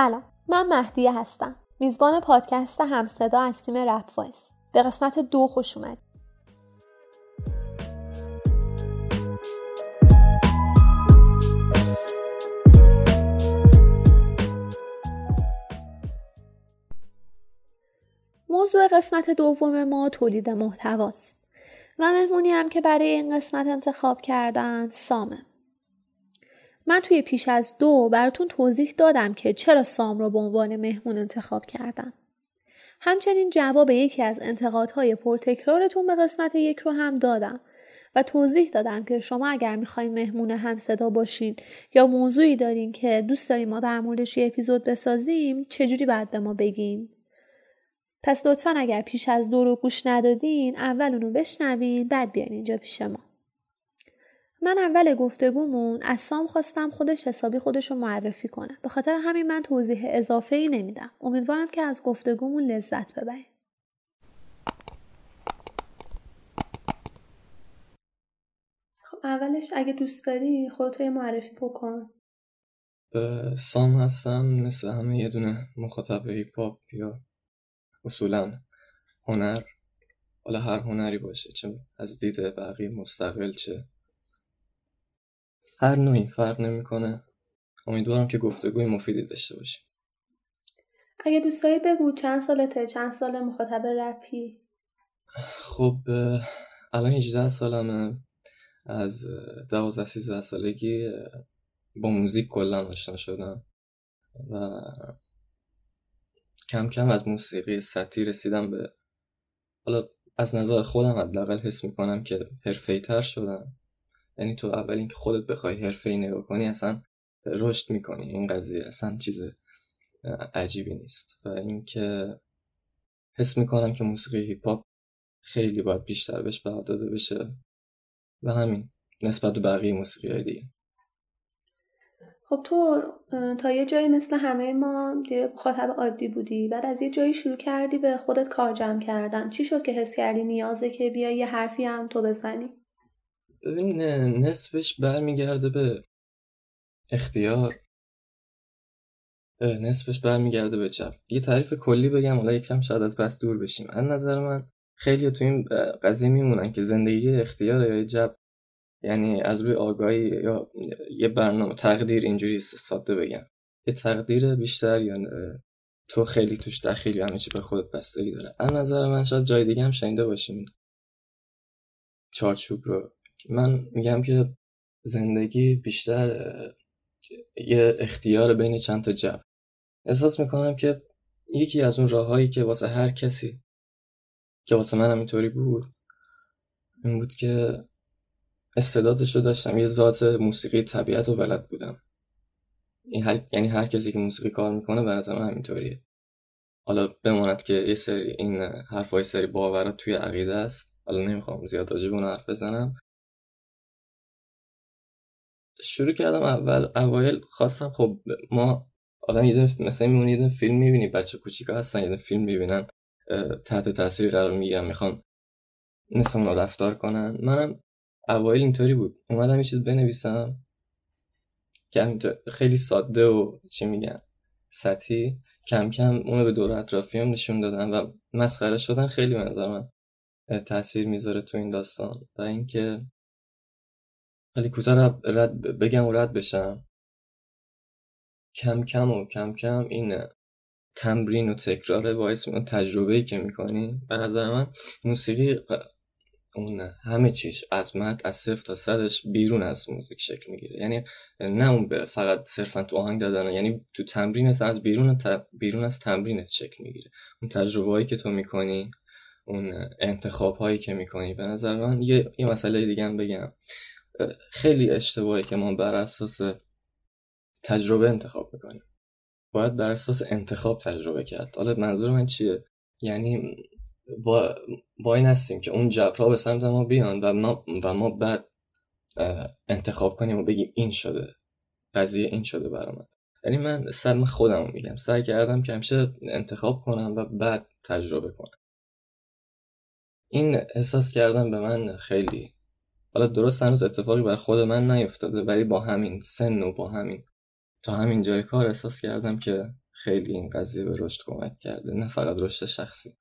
سلام من مهدیه هستم. میزبان پادکست همصدا از تیم رپ وایس. به قسمت دو خوش اومد موضوع قسمت دوم ما تولید محتواست. و مهمونی هم که برای این قسمت انتخاب کردن سامه. من توی پیش از دو براتون توضیح دادم که چرا سام رو به عنوان مهمون انتخاب کردم. همچنین جواب یکی از انتقادهای پرتکرارتون به قسمت یک رو هم دادم و توضیح دادم که شما اگر می‌خواین مهمون هم صدا باشین یا موضوعی دارین که دوست داریم ما در موردش یه اپیزود بسازیم چجوری باید به ما بگین پس لطفا اگر پیش از دو رو گوش ندادین اول اونو بشنوین بعد بیاین اینجا پیش ما من اول گفتگومون از سام خواستم خودش حسابی خودش رو معرفی کنه. به خاطر همین من توضیح اضافه ای نمیدم. امیدوارم که از گفتگومون لذت ببرید. خب اولش اگه دوست داری خودت معرفی بکن. سام هستم مثل همه یه دونه مخاطب هیپ یا اصولا هنر حالا هر هنری باشه چه از دید بقیه مستقل چه هر نوعی فرق نمی‌کنه. امیدوارم که گفتگوی مفیدی داشته باشیم. اگه دوست داری بگو چند سالته چند سال مخاطب رپی؟ خب الان 18 سالمه. از 12 13 سالگی با موزیک کلا آشنا شدم. و کم کم از موسیقی سطحی رسیدم به حالا از نظر خودم حداقل حس می‌کنم که حرفه‌ای شدم. یعنی تو اول اینکه خودت بخوای حرفه ای نگاه کنی اصلا رشد می‌کنی. این قضیه اصلا چیز عجیبی نیست. و اینکه حس می‌کنم که موسیقی هیپ هاپ خیلی باید بیشتر بهش بها داده بشه. و همین نسبت به بقیه موسیقی های دیگه. خب تو تا یه جایی مثل همه ما یه مخاطب عادی بودی بعد از یه جایی شروع کردی به خودت کار جمع کردن. چی شد که حس کردی نیازه که بیای یه حرفی هم تو بزنی؟ ببین نصفش برمیگرده به اختیار. نصفش برمیگرده به چپ. یه تعریف کلی بگم حالا یکم شاید از بس دور بشیم. از نظر من خیلی تو این قضیه میمونن که زندگی اختیار یا جب یعنی از روی آگاهی یا یه برنامه تقدیر اینجوری ساده بگم. یه تقدیر بیشتر یا تو خیلی توش دخیل یا چی به خودت بستگی داره. از نظر من شاید جای دیگه هم شنیده باشیم. چارچوب رو من میگم که زندگی بیشتر یه اختیار بین چند تا جب احساس می‌کنم که یکی از اون راههایی که واسه هر کسی که واسه من اینطوری بود این بود که استعدادش رو داشتم. یه ذات موسیقی طبیعت و بلد بودم. این هر... یعنی هر کسی که موسیقی کار می‌کنه به نظر من همینطوریه. حالا بماند که یه این حرفای سری باورات توی عقیده است. حالا نمی‌خوام زیاد راجع به حرف بزنم. شروع کردم اول اوایل خواستم خب ما آدم یه مثلا میمونی یه فیلم می‌بینی بچه کوچیکا هستن یه فیلم می‌بینن تحت تاثیر قرار می‌گیرن می‌خوان مثل اونا رفتار کنن. منم اوایل اینطوری بود. اومدم یه چیز بنویسم که خیلی ساده و چی میگن سطحی. کم کم اونو به دور اطرافیام نشون دادم و مسخره شدن خیلی به نظر من تاثیر می‌ذاره تو این داستان. و اینکه خیلی کوتاه رد بگم و رد بشم. کم کم و کم کم این تمرین و تکرار باعث اون تجربه ای که می‌کنی به نظر من موسیقی اون همه چیش از مد از صفر تا صدش بیرون از موزیک شکل می‌گیره. یعنی نه اون فقط صرفا تو آهنگ دادن یعنی تو تمرینت از بیرون بیرون از تمرینت شکل می‌گیره. اون تجربه هایی که تو می‌کنی اون انتخاب هایی که می‌کنی به نظر من یه, یه مسئله دیگه هم بگم. خیلی اشتباهی که ما بر اساس تجربه انتخاب می‌کنیم. باید بر اساس انتخاب تجربه کرد. حالا منظور من چیه؟ یعنی با این هستیم که اون جبرها به سمت ما بیان و ما, و ما بعد انتخاب کنیم و بگیم این شده. قضیه این شده برای من. یعنی من سر خودم میگم. سعی کردم که همیشه انتخاب کنم و بعد تجربه کنم. این احساس کردم به من خیلی حالا درست هنوز اتفاقی بر خود من نیفتاده ولی با همین سن و با همین تا همین جای کار احساس کردم که خیلی این قضیه به رشد کمک کرده نه فقط رشد شخصی.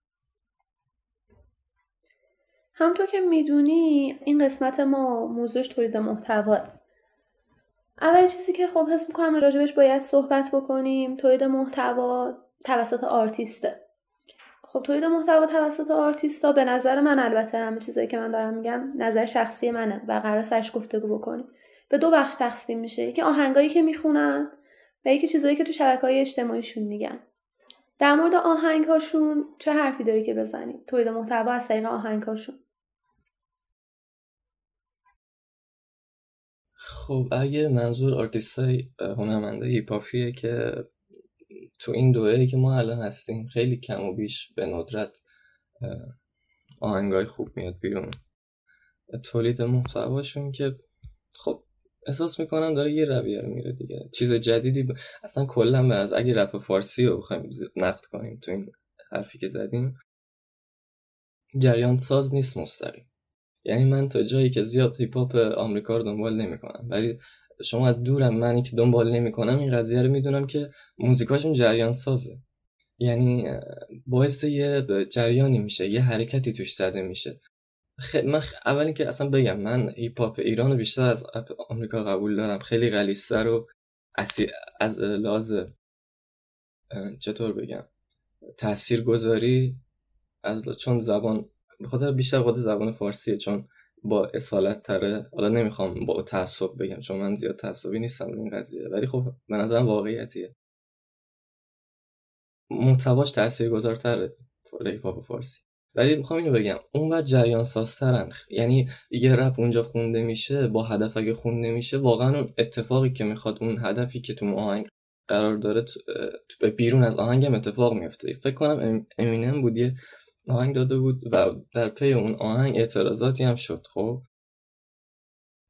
همطور که می‌دونی این قسمت ما موضوعش تولید محتوا. اول چیزی که خب حس می‌کنم راجبش باید صحبت بکنیم تولید محتوا توسط آرتیسته. خب تولید محتوا توسط آرتیستا به نظر من البته همه چیزایی که من دارم میگم نظر شخصی منه و قرار سرش گفتگو بکنیم. به دو بخش تقسیم میشه. یکی آهنگایی که می‌خونن و یکی چیزایی که تو شبکه های اجتماعیشون میگن. در مورد آهنگ هاشون چه حرفی داری که بزنی؟ تولید محتوا از طریق آهنگ هاشون خب اگه منظور آرتیست های هنرمند hip hop یه که تو این دوره که ما الان هستیم خیلی کم و بیش به ندرت آهنگای خوب میاد بیرون. تولید محتواشون که خب احساس می‌کنم داره یه رویه میره دیگه. چیز جدیدی ب... اصلا کلا از اگه رپ فارسی رو بخوایم نقد کنیم تو این حرفی که زدیم جریان ساز نیست مستقیم. یعنی من تا جایی که زیاد هیپ هاپ آمریکا رو دنبال نمی‌کنم. ولی شما از دورم منی که دنبال نمی‌کنم این قضیه رو می‌دونم که موزیکاشون جریان سازه یعنی باعث یه جریانی میشه یه حرکتی توش زده میشه. خیلی من اول که اصلا بگم من هیپ هاپ ایران بیشتر از آمریکا قبول دارم. خیلی غلیظتر و از لحاظ چطور بگم تأثیر گذاری از چون زبان بخاطر بیشتر خود زبان فارسیه چون با اصالت تره حالا نمی‌خوام با تعصب بگم چون من زیاد تعصبی نیستم این قضیه. ولی خب به نظرم واقعیتیه. محتواش تاثیرگذارتره hip hop فارسی. ولی می‌خوام اینو بگم اونور جریان سازترن یعنی یه رپ اونجا خونده میشه با هدف اگه خونده میشه واقعا اون اتفاقی که می‌خواد اون هدفی که تو آهنگ قرار داره تو بیرون از آهنگم اتفاق میفته. فکر کنم امینم بود یه آهنگ داده بود و در پی اون آهنگ اعتراضاتی هم شد خب؟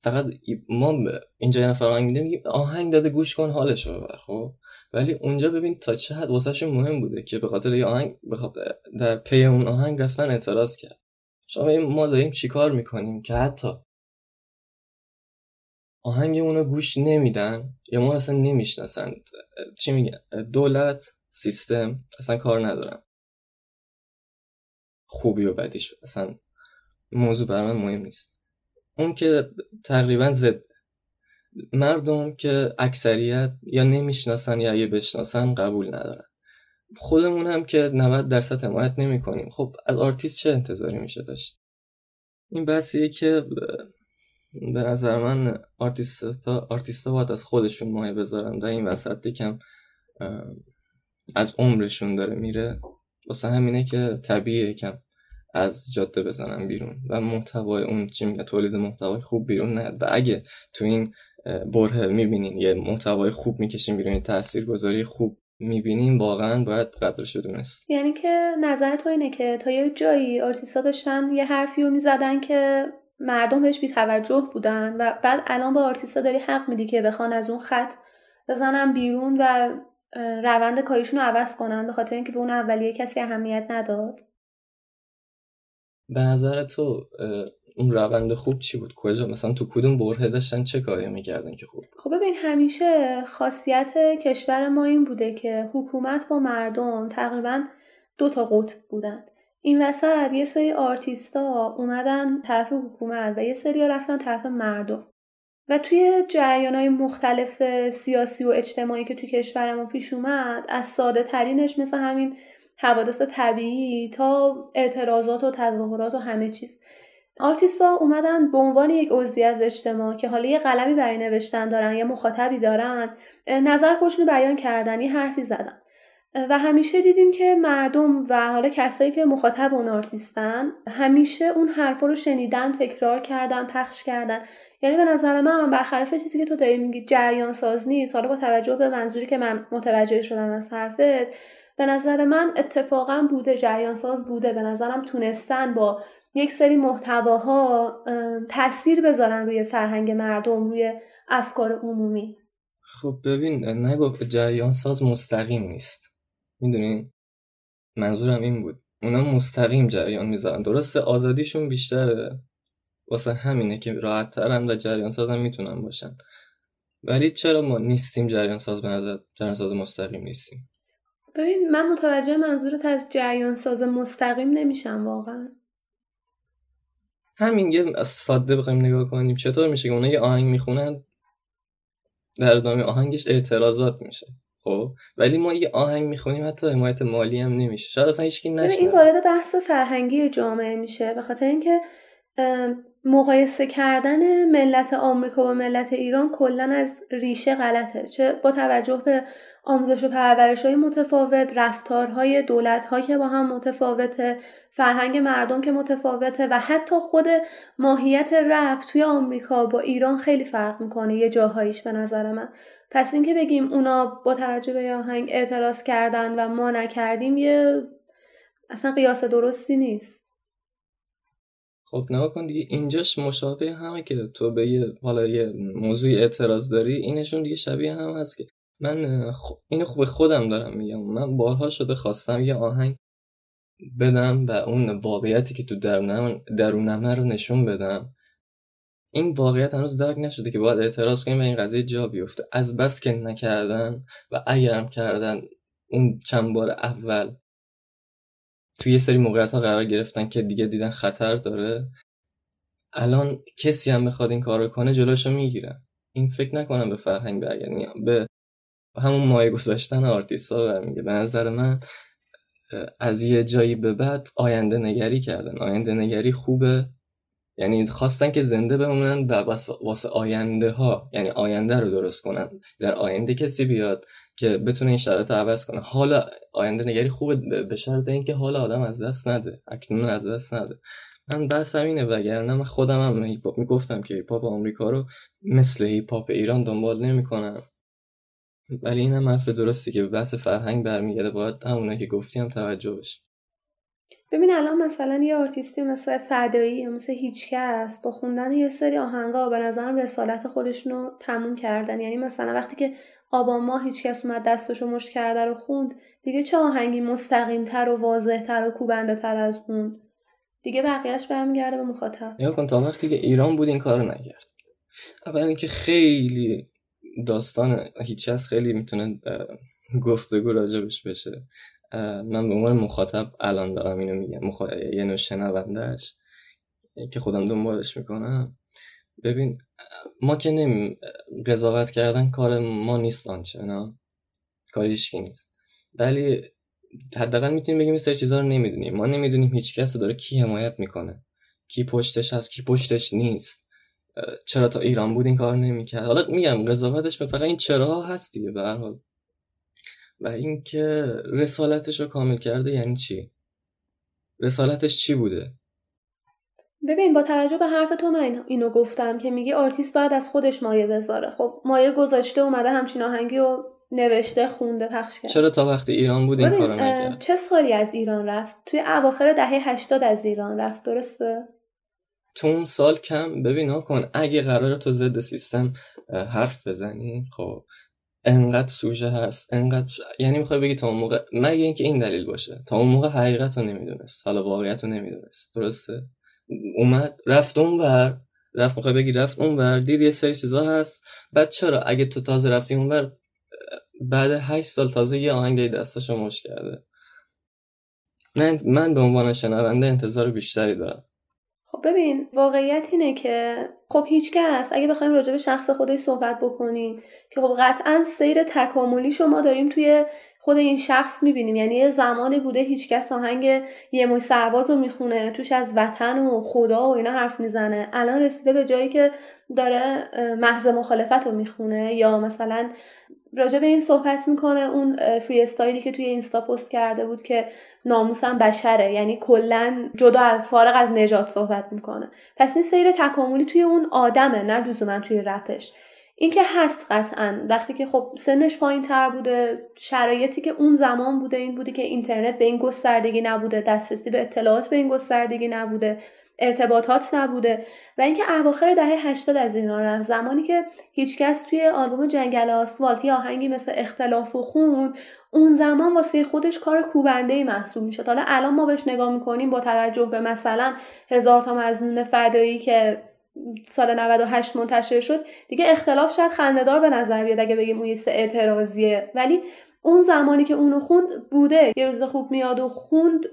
فقط ما اینجا یه نفر آهنگ میده آهنگ داده گوش کن حالش رو ببر خب؟ ولی اونجا ببین تا چه حد واسهشون مهم بوده که به خاطر یه آهنگ در پی اون آهنگ رفتن اعتراض کرد. شما ما داریم چیکار می‌کنیم که حتی آهنگ اونو گوش نمیدن یا ما اصلا نمی‌شناسن. چی میگن؟ دولت سیستم اصلا کار ندارن خوبی و بدیش اصلا موضوع بر من مهم نیست. اون که تقریبا زد مردم که اکثریت یا نمی‌شناسن یا اگه بشناسن قبول ندارن. خودمون هم که 90 درصد حمایت نمی کنیم خب از آرتیست چه انتظاری میشه داشت؟ این بحثیه که به نظر من آرتیستا آرتیستا باید از خودشون مایه بذارن در این وسط کم از عمرشون داره میره. واسه همینه که طبیعه کم از جاده بزنم بیرون. و محتوای اون چی میگه تولید محتوای خوب بیرون نه. و اگه تو این بره می‌بینین. یه محتوای خوب می‌کشین بیرون تاثیرگذاری خوب می‌بینیم واقعا باید قدرش دونست. یعنی که نظر تو اینه که تا یه جایی آرتیستا داشتن یه حرفی رو می‌زدن که مردم بهش بیتوجه بودن و بعد الان با آرتیستا داری حق میدی که بخوان از اون خط بزنن بیرون و روند کاریشون رو عوض کنن به خاطر اینکه به اون اولیه کسی اهمیت نداد؟ به نظر تو اون روند خوب چی بود؟ کجا؟ مثلا تو کدوم بره داشتن چه کاری می‌کردن که خوب؟ خب ببین همیشه خاصیت کشور ما این بوده که حکومت با مردم تقریبا دو تا قطب بودن. این وسط یه سری آرتیستا اومدن طرف حکومت و یه سری رفتن طرف مردم. و توی جریان های مختلف سیاسی و اجتماعی که توی کشور ما پیش اومد از ساده ترینش مثل همین حوادث طبیعی تا اعتراضات و تظاهرات و همه چیز. آرتیستا اومدن به عنوان یک عضوی از اجتماع که حالا یه قلمی برای نوشتن دارن یا مخاطبی دارن نظر خودشون بیان کردن یه حرفی زدن. و همیشه دیدیم که مردم و حالا کسایی که مخاطب اون آرتیستن همیشه اون حرفا رو شنیدن تکرار کردن پخش کردن. یعنی به نظر من برخلاف چیزی که تو داری میگی جریان ساز نیست حالا با توجه به منظوری که من متوجه شدم از حرفت به نظر من اتفاقا بوده جریان ساز بوده. به نظرم تونستن با یک سری محتواها تاثیر بذارن روی فرهنگ مردم روی افکار عمومی. خب ببین نگفت جریان ساز مستقیم نیست. می‌دونین منظورم این بود. اونا مستقیم جریان می‌ذارن. درسته آزادیشون بیشتره. واسه همینه که راحت ترن و جریان سازم می‌تونن باشن. ولی چرا ما نیستیم جریان ساز به نظر جریان ساز مستقیم نیستیم؟ ببین من متوجه منظورت از جریان ساز مستقیم نمیشم واقعا. همین یه ساده بخوایم نگاه کنیم چطور میشه که اونا یه آهنگ می‌خونن؟ در ادامه آهنگش اعتراضات میشه خب؟ ولی ما یه آهنگ می‌خونیم حتی حمایت مالی هم نمیشه. شاید اصلا هیچکی نشه این وارد بحث فرهنگی جامعه میشه به خاطر اینکه مقایسه کردن ملت آمریکا با ملت ایران کلا از ریشه غلطه. چه با توجه به آموزش و پرورش های متفاوت رفتارهای دولت ها که با هم متفاوته فرهنگ مردم که متفاوته و حتی خود ماهیت رپ توی آمریکا با ایران خیلی فرق می‌کنه یه جاهاییش به نظر من. پس اینکه بگیم اونا با توجه به آهنگ اعتراض کردن و ما نکردیم یه اصلا قیاس درستی نیست. خب نگاه کن دیگه اینجاش مشابه همه که تو به یه حالا یه موضوع اعتراض داری اینشون دیگه شبیه هم هست که من اینو خوب خودم دارم میگم. من بارها شده خواستم یه آهنگ بدم و اون واقعیتی که تو درونم درونمه رو نشون بدم. این واقعیت هنوز درک نشده که باید اعتراض کنیم و این قضیه جا بیفته. از بس که نکردن و اگرم کردن اون چند بار اول توی یه سری موقعیت ها قرار گرفتن که دیگه دیدن خطر داره. الان کسی هم بخواد این کار رو کنه جلوشو می‌گیرن این فکر نکنم به فرهنگ برگردن به همون مایه گذاشتن آرتیست ها برمیگه به نظر من از یه جایی به بعد آینده نگری کردن. آینده نگری خوبه. یعنی خواستن که زنده بمونن و واسه آینده ها یعنی آینده رو درست کنن. در آینده کسی بیاد که بتونه این شرایط عوض کنه. حالا آینده نگری خوبه به شرط اینکه حالا آدم از دست نده. اکنون از دست نده. من بحث همینه وگرنه من خودم هم هی می‌گفتم که هیپ آمریکا رو مثل هیپ هاپ ایران دنبال نمی‌کنم. ولی این هم حرف درستی که به بحث فرهنگ برمیگرده. باید همونه که گفتی هم توجه بشه. ببین الان مثلا یه آرتیستی مثل فدایی یا مثل هیچکس با خوندن یه سری آهنگا به نظرم رسالت خودشون رو تموم کردن. یعنی مثلا وقتی که آبا ما هیچکس اومد دستشو مشت کرده رو خوند دیگه چه آهنگی مستقیم تر و واضح تر و کوبنده تر از اون؟ دیگه بقیهش برمیگرده به مخاطب. یا کن تا وقتی که ایران بود این کارو نکرد. اول اینکه خیلی داستان هیچ خیلی می‌تونه گفتگو راجبش بشه. من به عنوان مخاطب الان دارم اینو میگم مخ... یه نوع شنوندهش که خودم دنبالش می‌کنم. ببین ما که نمی قضاوت کردن کار ما نیست آنچه نه؟ کاریش نیست. ولی حداقل می‌تونیم بگیم سر چیزا رو نمی‌دونیم. ما نمی‌دونیم هیچ کس داره کی حمایت می‌کنه. کی پشتش هست کی پشتش نیست. چرا تا ایران بود این کار نمی‌کرد؟ حالا میگم قضاوتش به فقط این چرا هست دیگه به حال. و اینکه رسالتش رو کامل کرده یعنی چی؟ رسالتش چی بوده؟ ببین با توجه به حرف تو من اینو گفتم که میگی آرتیست باید از خودش مایه بذاره. خب مایه گذاشته اومده همچین آهنگی و نوشته خونده پخش کرد چرا تا وقتی ایران بود این کارو نکرد؟ چه سالی از ایران رفت؟ توی اواخر دهه 80 از ایران رفت درسته؟ تو اون سال کم ببین کن اگه قرار تو ضد سیستم حرف بزنی خب انقدر سوژه هست انقدر یعنی می‌خوای بگی تا اون موقع مگه اینکه این دلیل باشه. تا اون موقع حقیقت رو نمی‌دونست. حالا واقعیت رو نمی‌دونست. درسته؟ اومد رفت اون ور. رفت می‌خوای بگی رفت اون ور. دید یه سری چیزا هست. بعد چرا؟ اگه تو تازه رفتی اون ور بعد هشت سال تازه یه آهنگ دستاشو مش کرده. من من به عنوان شنونده انتظار بیشتری دارم. خب ببین واقعیت اینه که خب هیچکس اگه بخوایم راجع به شخص خودش صحبت بکنیم که خب قطعا سیر تکاملی شما داریم توی خود این شخص می‌بینیم. یعنی یه زمانی بوده هیچکس آهنگ یه موی سرباز رو می‌خونه توش از وطن و خدا و اینا حرف می‌زنه. الان رسیده به جایی که داره محض مخالفت رو می‌خونه یا مثلا راجع به این صحبت می‌کنه اون فری استایلی که توی اینستا پست کرده بود که ناموسم بشره. یعنی کلا جدا از فارغ از نجات صحبت می‌کنه. پس این سیر تکاملی توی اون آدمه نه لزوما توی رپش. این که هست قطعا. وقتی که خب سنش پایین تر بوده شرایطی که اون زمان بوده این بوده که اینترنت به این گستردگی نبوده دسترسی به اطلاعات به این گستردگی نبوده. ارتباطات نبوده و اینکه اواخر دهه 80 از ایران رفت. زمانی که هیچکس توی آلبوم جنگل آسفالت آهنگی مثل اختلاف و خون اون زمان واسه خودش کار کوبنده ای محسوب می‌شد. حالا الان ما بهش نگاه می‌کنیم با توجه به مثلا هزار تا مزنون فدایی که سال 98 منتشر شد دیگه اختلاف شاید خندهدار به نظر بیاد اگه بگیم اون یه اعتراضیه. ولی اون زمانی که اونو خوند بوده. یه روز خوب میاد و خوند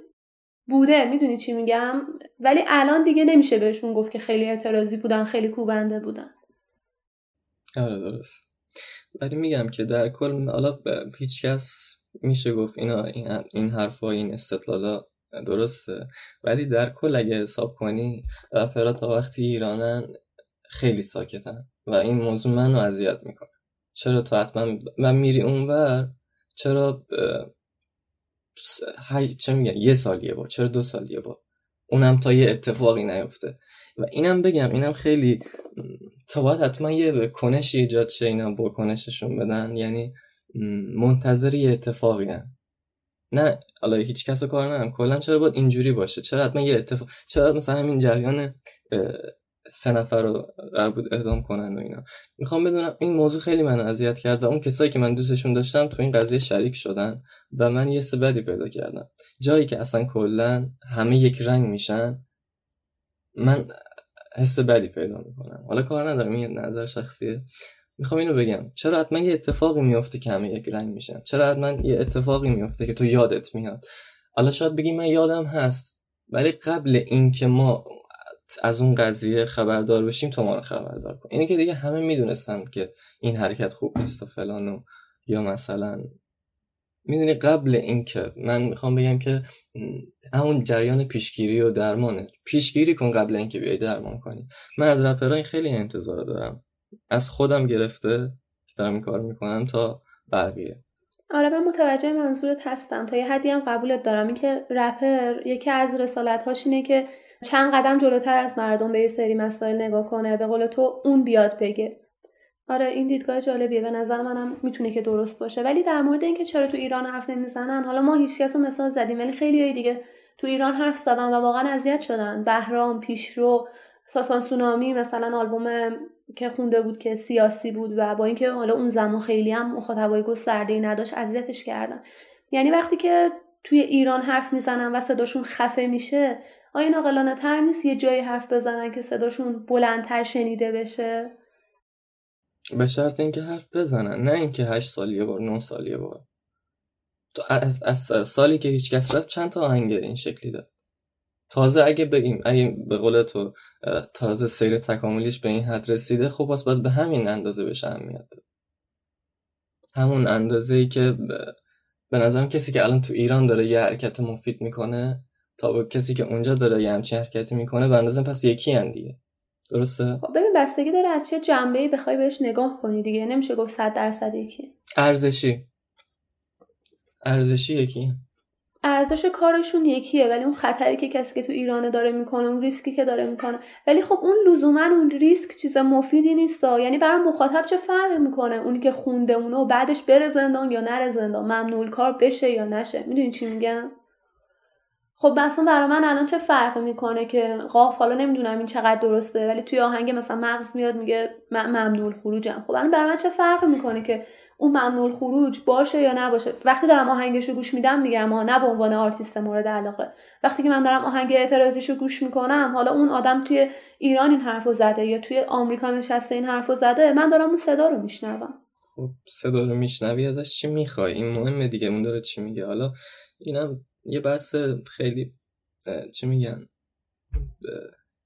بوده. می‌دونی چی میگم؟ ولی الان دیگه نمیشه بهشون گفت که خیلی اعتراضی بودن خیلی کوبنده بودن. آره درست. ولی میگم که در کل حالا هیچ کس میشه گفت اینا این, این حرفا این استدلالا درسته. ولی در کل اگه حساب کنی رپرها تا وقتی ایرانن خیلی ساکتن و این موضوع منو اذیت می‌کنه. چرا تو حتما من میری اونور چرا چه میگن؟ یه سال یه بار چرا دو سال یه بار اونم تا یه اتفاقی نیفته. و اینم بگم اینم خیلی تا باید حتما یه کنش ایجاد شه اینا با کنششون بدن. یعنی منتظر یه اتفاقی هم. نه حالا هیچ کس کار ندارم. کلا چرا باید اینجوری باشه؟ چرا حتما یه اتفاق چرا مثلا همین جریان سه نفر رو قرار بود اعدام کنن و اینا. می‌خوام بدونم این موضوع خیلی من اذیت کرد و اون کسایی که من دوستشون داشتم تو این قضیه شریک شدن و من یه بدی پیدا کردم. جایی که اصلا کلا همه یک رنگ میشن من حس بدی پیدا می‌کنم. حالا کار ندارم این نظر شخصیه. می‌خوام اینو بگم. چرا حتما یه اتفاقی میفته که همه یک رنگ میشن؟ چرا حتما یه اتفاقی میفته که تو یادت میاد؟ حالا شاید بگی من یادم هست ولی قبل اینکه ما از اون قضیه خبردار بشیم تو ما رو خبردار کن. اینه که دیگه همه می‌دونستن که این حرکت خوب نیست و فلان یا مثلا می‌دونی قبل اینکه من می‌خوام بگم که همون جریان پیشگیری و درمانه. پیشگیری کن قبل اینکه بیای درمان کنی. من از رپرها خیلی انتظار دارم. از خودم گرفته که دارم این کار می‌کنم تا بقیه. آره من متوجه منظورت هستم. تا یه حدی هم قبولت دارم. اینکه رپر یکی از رسالت هاش اینه که چند قدم جلوتر از مردم به یه سری مسائل نگاه کنه به قول تو اون بیاد بگه. آره این دیدگاه جالبیه. به نظر منم می‌تونه که درست باشه. ولی در مورد اینکه چرا تو ایران حرف نمی‌زنن حالا ما هیچکس رو مثال زدیم ولی خیلی دیگه تو ایران حرف زدن و واقعا اذیت شدن. بهرام پیشرو ساسان سونامی مثلا آلبوم که خونده بود که سیاسی بود و با اینکه حالا اون زمان خیلی هم مخاطبای گسترده ای نداشت اذیتش کردن. یعنی وقتی که توی ایران حرف می‌زنن و صداشون خفه میشه آیا ناقلانه تر نیست یه جایی حرف بزنن که صداشون بلندتر شنیده بشه؟ به شرط اینکه حرف بزنن نه اینکه هشت سال یه بار نه سال یه بار. تو از, از سالی که هیچ کس رفت چند تا آهنگ این شکلی داد؟ تازه اگه بگیم اگه به قول تو تازه سیر تکاملیش به این حد رسیده خب باز باید به همین اندازه بشه اهمیت همون اندازه ای که به نظرم کسی که الان تو ایران داره یه حرکت مفید می‌کنه تا به کسی که اونجا داره یه همچین حرکتی می‌کنه به اندازه پس یکی هن دیگه. درسته؟ خب ببین بستگی داره از چه جنبه ای بخوای بهش نگاه کنی دیگه. نمیشه گفت 100 درصد یکی. ارزشی. ارزشی یکی. ارزش کارشون یکیه ولی اون خطری که کسی که تو ایران داره می‌کنه اون ریسکی که داره می‌کنه. ولی خب اون لزوما اون ریسک چیز مفیدی نیستا یعنی برای مخاطب چه فرق می‌کنه؟ اونی که خونده اونو بعدش بره زندان یا نره زندان ممنوع کار بشه یا نشه. می‌دونی چی میگم؟ خب مثلا برای من الان چه فرقی می‌کنه که قاف حالا نمی‌دونم این چقدر درسته ولی توی آهنگ مثلا مغز میاد میگه من ممنوع خروجم خب الان برای من چه فرقی می‌کنه که اون ممنوع خروج باشه یا نباشه. وقتی دارم آهنگش رو گوش میدم میگم ما نه به عنوان آرتیست مورد علاقه. وقتی که من دارم آهنگ اعتراضیش رو گوش می‌کنم حالا اون آدم توی ایران این حرفو زده یا توی آمریکا نشسته این حرفو زده من دارم اون صدا رو میشنوم. خب صدا رو میشنوی ازش چی می‌خوای؟ این مهمه دیگه اون داره چی میگه. حالا اینم یه بحث خیلی چی میگن؟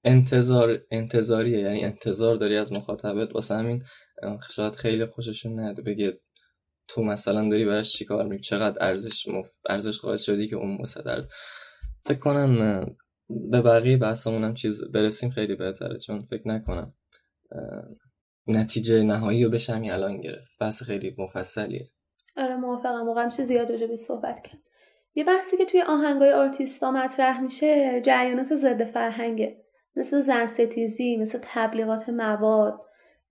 انتظار انتظاریه. یعنی انتظار داری از مخاطبت واسه همین شاید خیلی خوششون نیاد بگه تو مثلا داری براش چیکار می‌کنی؟ چقدر ارزش مف... ارزش قائل شدی که اون ارز فکر کنم به بقیه بحثمون هم چیز برسیم خیلی بهتره چون فکر نکنم نتیجه نهایی رو بشه همین الان گرفت. بحث خیلی مفصلیه. آره موافقم. واقعا میشه زیاد راجع صحبت کرد. یه بحثی که توی آهنگای آرتیستا مطرح میشه جریانات ضد فرهنگه. مثل زن ستیزی مثل تبلیغات مواد.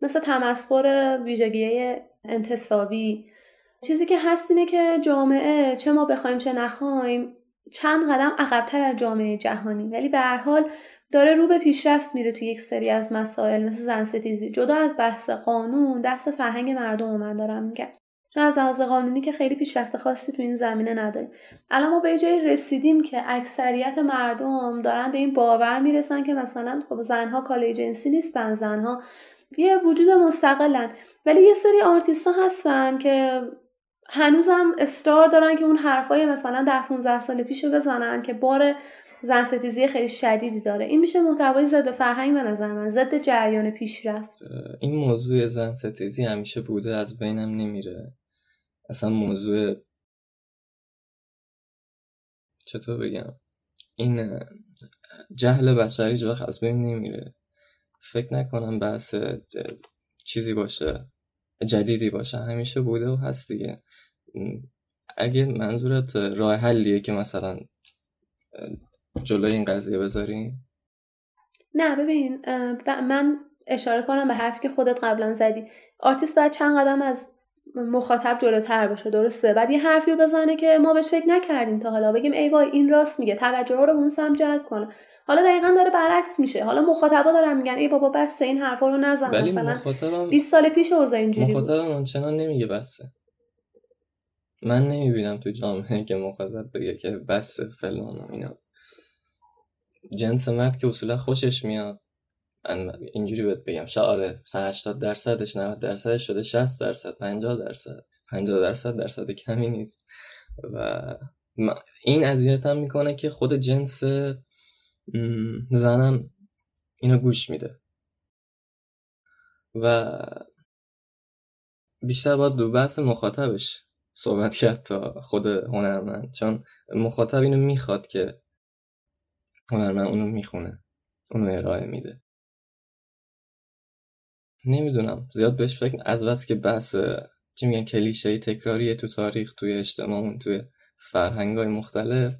مثل تمسخر ویژگی انتصابی چیزی که هست اینه که جامعه چه ما بخوایم چه نخوایم چند قدم عقبتر از جامعه جهانی. ولی به هر حال داره رو به پیشرفت میره توی یک سری از مسائل مثل زن ستیزی. جدا از بحث قانون بحث فرهنگ مردم من دارم میگم. چون از لحاظ قانونی که خیلی پیشرفت خاصی تو این زمینه نداریم. الان ما به جایی رسیدیم که اکثریت مردم دارن به این باور می‌رسن که مثلا خب زنها کالای جنسی نیستن زنها یه وجود مستقلن. ولی یه سری آرتیست ها هستن که هنوزم اصرار دارن که اون حرفای مثلا ده 15 سال پیشو بزنن که بار زن ستیزی خیلی شدیدی داره. این میشه محتوای ضد فرهنگ به نظر من ضد جریان پیشرفت. این موضوع زن ستیزی همیشه بوده از بینم نمیره. اصلا موضوع چطور بگم؟ این جهل بشری هیچ وقت از بین نمیره. فکر نکنم بحث چیزی باشه جدیدی باشه همیشه بوده و هست دیگه. اگه منظورت راه حلیه که مثلا جلوی این قضیه بذاریم؟ نه ببین من اشاره کنم به حرفی که خودت قبلا زدی. آرتیست باید چند قدم از مخاطب جلوتر باشه درسته؟ بعد یه حرفی رو بزنه که ما بهش فکر نکردیم تا حالا. بگیم ای وای این راست میگه. توجه رو اون سمت جلب کنه. حالا دقیقا داره برعکس میشه. حالا مخاطبا دارن میگن ای بابا بس این حرفا رو نزن. ولی مثلا مخاطبم 20 سال پیش اوضاع اینجوری مخاطبم آنچنان نمیگه بسه. من نمی‌بینم تو جامعه که مخاطب بگه که بس فلان و اینا. جنس مرد که اصولا خوشش میاد. اینجوری بهت بگم. شعاره 80 درصدش 90 درصدش شده 60 درصد 50 درصد. 50 درصد درصد کمی نیست. و این اذیتم می‌کنه که خود جنس زنم اینو گوش میده. و بیشتر باید دو بحث مخاطبش صحبت کرد تا خود هنرمند چون مخاطب اینو می‌خواد که هنرمند اونو می‌خونه اونو ارائه میده. نمی‌دونم زیاد بهش فکر از بس که بحث چی میگن کلیشه تکراریه تو تاریخ توی اجتماعمون توی فرهنگ های مختلف.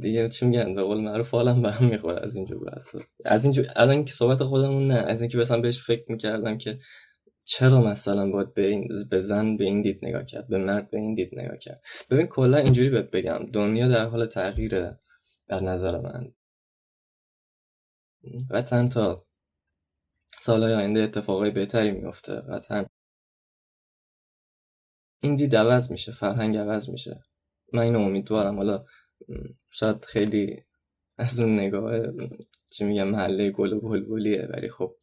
دیگه چی میگن؟ به قول معروف حالم به هم می‌خوره از اینجور بحث از اینجور الان که صحبت خودمون نه از اینکه مثلا بهش فکر می‌کردم که چرا مثلا باید به, این به زن به این دید نگاه کرد به مرد به این دید نگاه کرد؟ ببین کلا اینجوری بهت بگم دنیا در حال تغییره در نظر من. قطعا تا سالهای آینده اتفاقای بهتری میفته قطعا این دید عوض میشه فرهنگ عوض میشه. من اینو امیدوارم. حالا شاید خیلی از اون نگاه چی میگم محله گل و بلبلیه ولی خب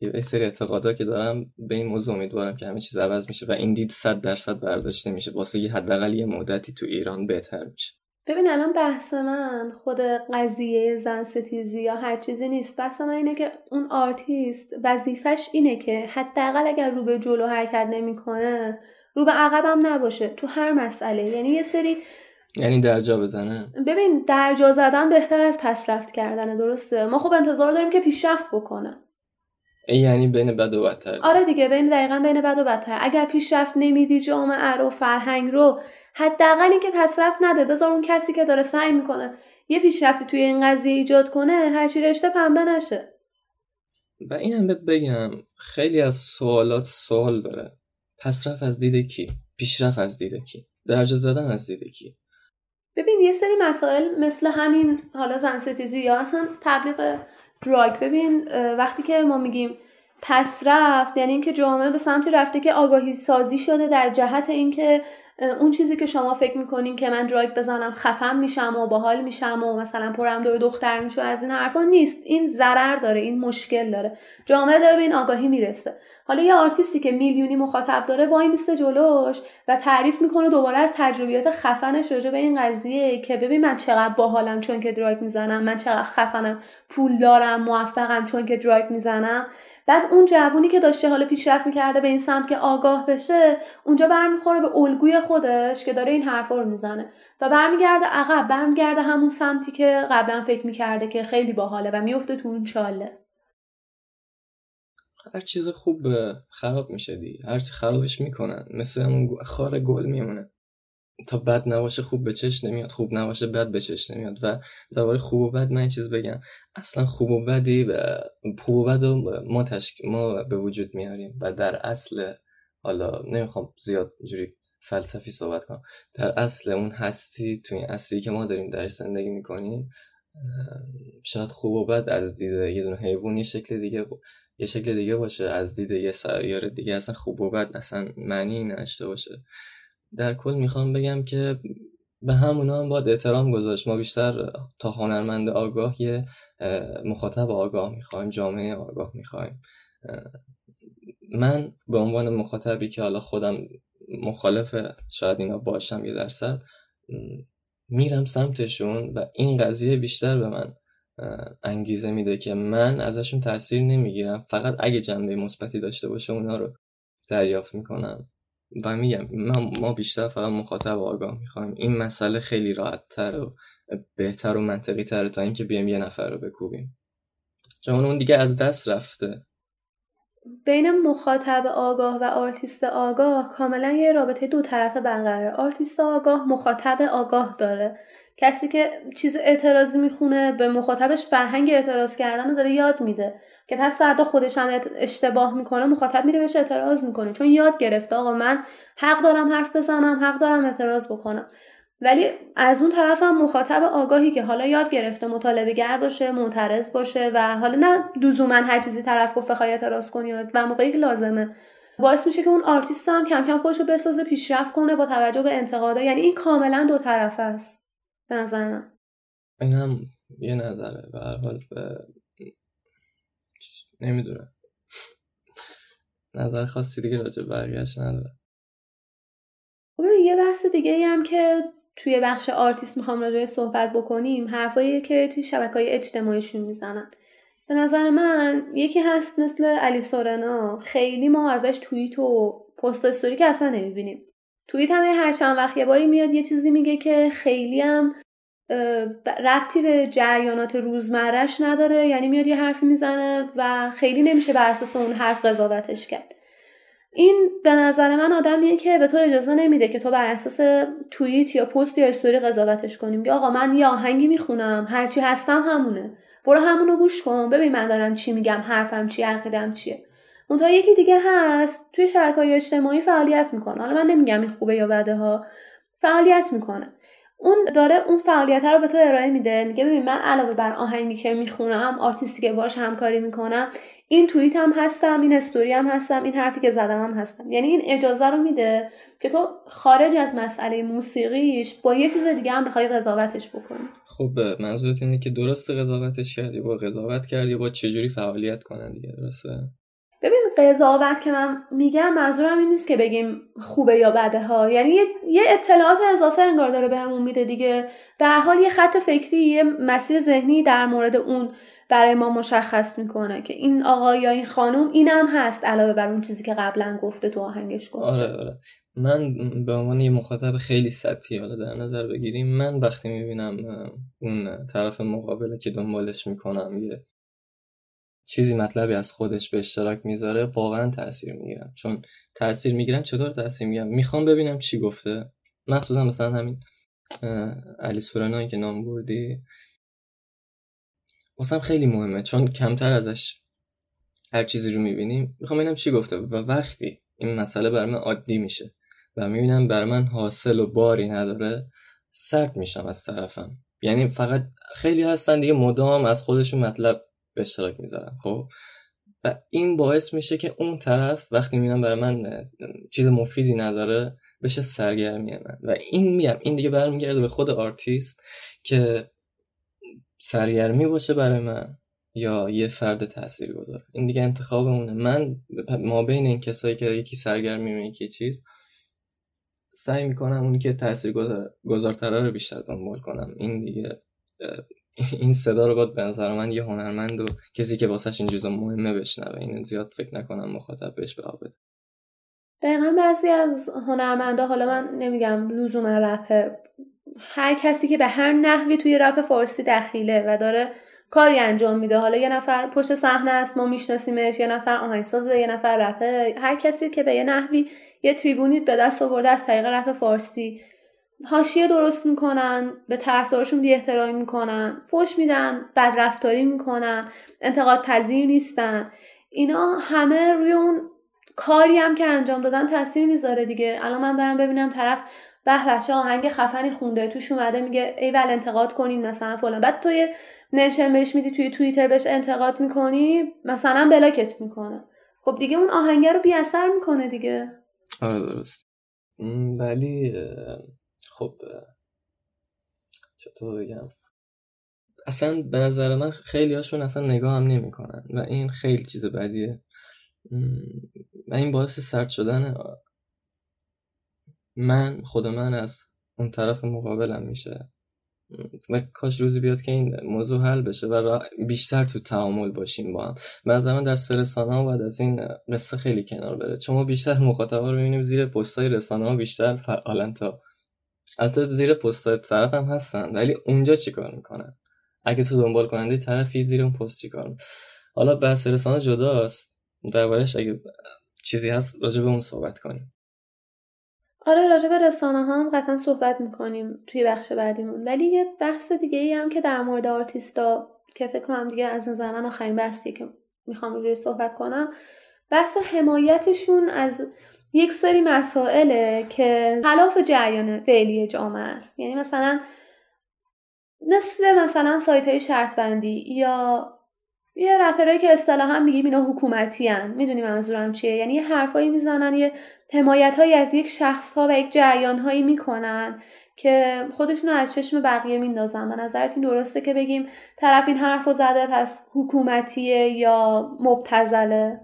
یه سری اعتقادا که دارم به این موضوع امیدوارم که همه چیز عوض میشه و این دید صد درصد برداشته میشه. واسه یه حداقل یه مدتی تو ایران بهتر میشه. ببین الان بحث من خود قضیه زن ستیزی یا هر چیزی نیست. بحث من اینه که اون آرتیست وظیفش اینه که حداقل اگر رو به جلو حرکت نمی‌کنه رو به عقبم نباشه تو هر مسئله. یعنی یه سری یعنی درجا بزنه؟ ببین درجا زدن بهتر از پس رفت کردنه درسته؟ ما خب انتظار داریم که پیشرفت بکنه یعنی بین بد و بدتر. آره دیگه بین دقیقا بین بد و بدتر. اگر پیشرفت نمیدی جامعه رو فرهنگ رو حداقل اینکه پسرفت نده. بذار اون کسی که داره سعی می‌کنه یه پیشرفتی توی این قضیه ایجاد کنه هرچی رشته پنبه نشه. و اینم بهت بگم خیلی از سوالات سوال داره. پسرف از دیده کی؟ پیشرفت از دیده کی؟ درجه زدن از دیده کی؟ ببین یه سری مسائل مثل همین حالا زن ستیزی یا اصلا تبلیغ دراگ ببین وقتی که ما میگیم پس رفت یعنی اینکه جامعه به سمتی رفته که آگاهی سازی شده در جهت اینکه اون چیزی که شما فکر می‌کنین که من دراگ بزنم خفم میشم و باحال میشم و مثلا پرم دور دختر میشه از این حرفا نیست. این ضرر داره این مشکل داره. جامعه داره به این آگاهی می‌رسه. حالا یه آرتیستی که میلیونی مخاطب داره وای میسته جلوش و تعریف می‌کنه دوباره از تجربیات خفنش راجع به این قضیه که ببین من چقدر باحالم چون که دراگ می‌زنم من چقدر خفنم پول دارم موفقم چون که دراگ می‌زنم. بعد اون جوونی که داشته حالا پیشرفت می‌کرده به این سمت که آگاه بشه اونجا برمیخوره به الگوی خودش که داره این حرفا رو می‌زنه. و برمیگرده عقب برمیگرده همون سمتی که قبلا فکر می‌کرده که خیلی باحاله و میفته تو اون چاله. هر چیز خوب خراب میشه دی هر چی خرابش می‌کنن. مثل همون خار گل میمونه. تا بد نباشه خوب به چش نمیاد خوب نباشه بد به چش نمیاد. و درباره خوب و بد من چیز بگم. اصلا خوب و بدی و خوب و بد و ما, تشک... ما به وجود میاریم و در اصل حالا نمی‌خوام زیاد جوری فلسفی صحبت کنم. در اصل اون هستی توی این اصلی که ما داریم در زندگی می‌کنیم شاید خوب و بد از دید یه دونه حیوان یه شکل دیگه یه شکل دیگه باشه از دید یه سیاره دیگه اصلا خوب و بد اصلا معنی نشته باشه. در کل می‌خوام بگم که به همونا هم باید احترام گذاشت. ما بیشتر تا هنرمند آگاه یه مخاطب آگاه می‌خوایم جامعه آگاه می‌خوایم. من به عنوان مخاطبی که حالا خودم مخالف شاید اینا باشم یه درصد میرم سمتشون و این قضیه بیشتر به من انگیزه میده که من ازشون تاثیر نمی‌گیرم. فقط اگه جنبه مثبتی داشته باشه اونا رو دریافت می‌کنم. و میگم ما بیشتر فقط مخاطب آگاه می‌خوایم. این مسئله خیلی راحت تر و بهتر و منطقی تره تا اینکه بیایم یه نفر رو بکوبیم. چون اون دیگه از دست رفته. بین مخاطب آگاه و آرتیست آگاه کاملا یه رابطه دو طرفه برقراره. آرتیست آگاه مخاطب آگاه داره. کسی که چیز اعتراضی می‌خونه به مخاطبش فرهنگ اعتراض کردن رو داره یاد میده. که پس فردا خودش هم اشتباه می‌کنه مخاطب میره بهش اعتراض می‌کنه. چون یاد گرفته آقا من حق دارم حرف بزنم حق دارم اعتراض بکنم. ولی از اون طرف هم مخاطب آگاهی که حالا یاد گرفته مطالبه گر باشه معترض باشه و حالا نه لزوما هر چیزی طرف گفت بخوای اعتراض کنی و موقعی که لازمه. باعث میشه که اون آرتیست هم کم کم خودش رو بسازه پیشرفت کنه با توجه به انتقادا. یعنی این کاملا دو طرفه است. به نظر من. این هم یه نظره. به هر حال نمی‌دونم. نظر خاصی دیگه راجع بقیهش نداره خب، یه بحث دیگه ای هم که توی بخش آرتیست می‌خوام راجع صحبت بکنیم حرفایی که توی شبکه های اجتماعیشون می‌زنن. به نظر من یکی هست مثل علی سورنا خیلی ما ازش توییت و پست استوری که اصلا نمی‌بینیم. توییت هم هر چند وقت یه باری میاد یه چیزی میگه که خیلی هم ربطی به جریانات روزمرش نداره. یعنی میاد یه حرفی می‌زنه و خیلی نمیشه بر اساس اون حرف قضاوتش کرد. این به نظر من آدمیه که به تو اجازه نمیده که تو بر اساس توییت یا پست یا استوری قضاوتش کنیم. یا آقا من یه آهنگی می‌خونم هرچی هستم همونه. برو همونو گوش کن. ببین من دارم چی میگم حرفم چی عقیدم چیه. منتها یکی دیگه هست توی شبکه های اجتماعی فعالیت می‌کنه. حالا من نمیگم این خوبه یا بده ها. فعالیت می‌کنه. اون داره اون فعالیت رو به تو ارائه میده. میگه ببین من علاوه بر آهنگی که می‌خونم آرتیستی که باش همکاری می‌کنم این توییت هم هستم این استوری هم هستم این حرفی که زدم هم هستم. یعنی این اجازه رو میده که تو خارج از مسئله موسیقیش با یه چیز دیگه هم بخوای قضاوتش بکنی. خب منظورت اینه که درست قضاوتش کردی با قضاوت کردی با چجوری فعالیت کنن دیگه درسته؟ ببین قضاوت که من میگم منظورم این نیست که بگیم خوبه یا بده ها. یعنی یه, اطلاعات اضافه انگار داره بهمون میده دیگه. به حال یه خط فکری یه مسیر ذهنی در مورد اون برای ما مشخص می‌کنه که این آقا یا این خانم اینم هست علاوه بر اون چیزی که قبلا گفته تو آهنگش گفته. آره آره. من به عنوان یه مخاطب خیلی سطحی حالا در نظر بگیریم من وقتی می‌بینم اون طرف مقابله که دنبالش می‌کنم یه چیزی مطلبی از خودش به اشتراک می‌ذاره واقعا تاثیر می‌گیرم. چون تاثیر می‌گیرم چطور تاثیر می‌گیرم؟ می‌خوام ببینم چی گفته. مخصوصا مثلا همین علی سورنایی که نام بردی. واسم خیلی مهمه چون کمتر ازش هر چیزی رو می‌بینیم. می‌خوام ببینم چی گفته. و وقتی این مسئله بر من عادی میشه و می‌بینم برای من حاصل و باری نداره سرد میشم از طرفم. یعنی فقط خیلی هستن دیگه مدام از خودشون مطلب به اشتراک می‌ذارن خب؟ و این باعث میشه که اون طرف وقتی می‌بینم برای من چیز مفیدی نداره بشه سرگرمی من. و این میم این دیگه برمیگرده به خود آرتیست که سرگرمی باشه برای من یا یه فرد تاثیر گذاره این دیگه انتخابمونه. من ما بین این کسایی که یکی سرگرمی یکی چیز سعی می‌کنم اونی که تاثیر گذارتره رو بیشتر دنبال کنم. این دیگه این صدا رو باید به نظر من یه هنرمند و کسی که واسهش این جزا مهمه بشنوه. این زیاد فکر نکنم مخاطب بهش بده. دقیقا بعضی از هنرمندا حالا من نمیگم لزوم رپ هر کسی که به هر نحوی توی رپ فارسی دخیله و داره کاری انجام میده. حالا یه نفر پشت صحنه است ما میشناسیمش. یه نفر آهنگسازه یه نفر رپه. هر کسی که به یه نحوی یه تریبونی به دست آورده از طریق رپ فارسی. حاشیه درست می‌کنن به طرفدارشون بی احترامی می‌کنن فوش میدن بد رفتاری می‌کنن انتقاد پذیر نیستن. اینا همه روی اون کاری هم که انجام دادن تاثیر می‌ذاره دیگه. الان من برم ببینم طرف به بچه آهنگ خفنی خونده توش اومده میگه ای ول انتقاد کنین مثلا فلان. بعد تو نشن بهش میدی توی توییتر بهش انتقاد می‌کنی مثلا بلاکت می‌کنه. خب دیگه اون آهنگه رو بی اثر می‌کنه دیگه. آره درست. ولی خب چطور بگم؟ اصلا به نظر من خیلی هاشون اصلا نگاه هم نمی کنن و این خیلی چیز بدیه. و این باعث سرد شدن من خود من از اون طرف مقابلم میشه. و کاش روزی بیاد که این موضوع حل بشه و بیشتر تو تعامل باشیم با هم. من دست رسانه ها باید از این قصه خیلی کنار بره. چون ما بیشتر مخاطبا رو می‌بینیم زیر پستای رسانه ها بیشتر فعالن تا البته زیر پستای طرف هم هستن ولی اونجا چیکار می‌کنن؟ اگه تو دنبال کننده طرفی زیر اون پست چیکار حالا بحث رسانه جداست. دربارش اگه چیزی هست راجع به اون صحبت کنیم. آره راجع به رسانه ها هم قطعا صحبت می‌کنیم توی بخش بعدیمون. ولی یه بحث دیگه ای هم که در مورد آرتیستا که فکر کنم دیگه از نظر من آخرین بحثی که می‌خوام روی صحبت کنم بحث حمایتشون از یک سری مسائله که خلاف جریان فعلی جامعه است. یعنی مثلا مثل مثلا سایت های شرط بندی یا یه رپرایی که اصطلاحا میگیم اینا حکومتی هن. می‌دونی منظورم چیه؟ یعنی یه حرفایی می‌زنن یه حمایت هایی از یک شخص ها و یک جریان هایی می‌کنن که خودشون از چشم بقیه میندازن. به نظرت این درسته که بگیم طرف این حرف رو زده پس حکومتیه یا مبتزله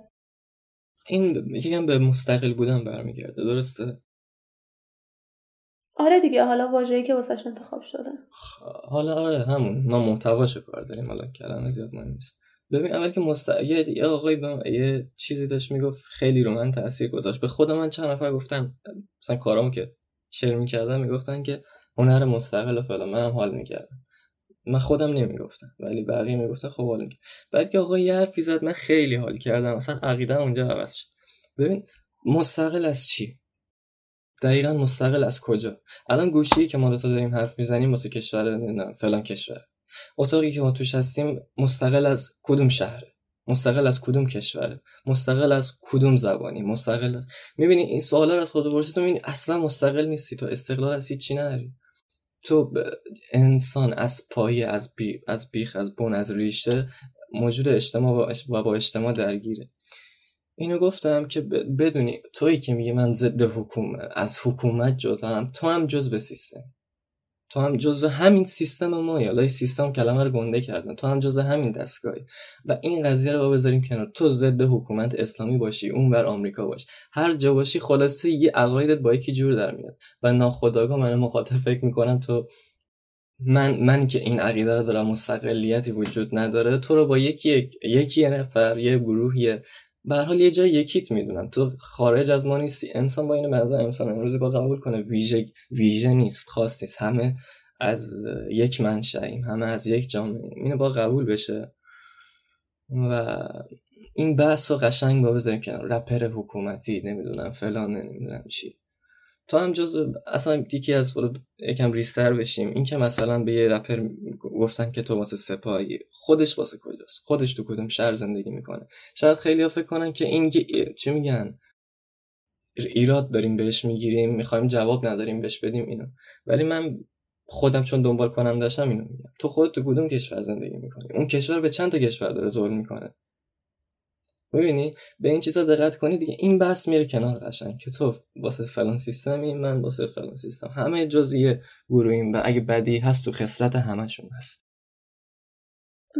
این یکم به مستقل بودن برمیگرده درسته؟ آره دیگه حالا واژه‌ای که واسش انتخاب شده. حالا آره همون. ما محتواش کار داریم حالا کلمه زیاد مهم نیست. ببین اول که مست... یه آقای به یه چیزی داشت می‌گفت خیلی رو من تاثیر گذاشت. به خود من چند نفر گفتن مثلا کارامو که شیر می‌کردن می‌گفتن که هنر مستقل و فلان منم حال می‌کردم. من خودم نمی‌گفتم ولی بقیه می‌گفتن خب حال بعد که آقا یه حرفی زد من خیلی حال کردم. مثلا عقیده اونجا عوض شد. ببین مستقل از چی؟ دقیقا مستقل از کجا؟ الان گوشی که ما دو داریم حرف می‌زنیم واسه کشور فلان کشور. اتاقی که ما توش هستیم مستقل از کدوم شهره؟ مستقل از کدوم کشوره؟ مستقل از کدوم زبانی؟ مستقل از... می‌بینی این سوالا رو از خود پرسی تو می‌بینی اصلا مستقل نیستی. تو استقلال از چی نداری تو انسان از پایه از, بی... از بیخ از بون از ریشه موجود اجتماع و با اجتماع درگیره. اینو گفتم که بدونی تویی که میگه من ضد حکومت از حکومت جدا تو هم جز به سیستم تو هم جزء همین سیستم ما یا سیستم کلمه رو گنده کردن. تو هم جزء همین دستگاهی و این قضیه رو بذاریم کنار. تو ضد حکومت اسلامی باشی اون بر آمریکا باش. هر جا باشی خلاصه یه عقایدت با یکی جور در میاد. و ناخداگاه من مخاطب فکر می‌کنم تو من من که این عقیده رو دارم مستقلیتی وجود نداره تو رو با یکی یکی نفر یه گروه به حال یه جای یکیت می‌دونم. تو خارج از ما نیستی. انسان با این منظر انسان امروزی با قبول کنه. ویژه ویژه نیست. خاص نیست. همه از یک منشأیم. همه از یک جامعه اینو با قبول بشه. و این بحث رو قشنگ با بذاریم کنار. رپر حکومتی نمی‌دونم فلان نمی‌دونم چی. تو هم جز اصلا یکی از یکم ریستر بشیم. این که مثلا به یه رپر گفتن که تو واسه سپاهی خودش واسه کجاست؟ خودش تو کدوم شهر زندگی می‌کنه. شاید خیلی ها فکر کنن که این چی میگن؟ ایراد داریم بهش می‌گیریم می‌خوایم جواب نداریم بهش بدیم اینو. ولی من خودم چون دنبال کنم داشتم اینو میگم. تو خودت تو کدوم کشور زندگی می‌کنی؟ اون کشور به چند تا کشور داره ظلم می‌کنه؟ ببینی به این چیزا دقت کنی دیگه این بحث میره کنار قشنگ که تو واسه فلان سیستمی من واسه فلان سیستم. همه جزئیه گروهیم و اگه بدی هست تو خصلت همشون هست.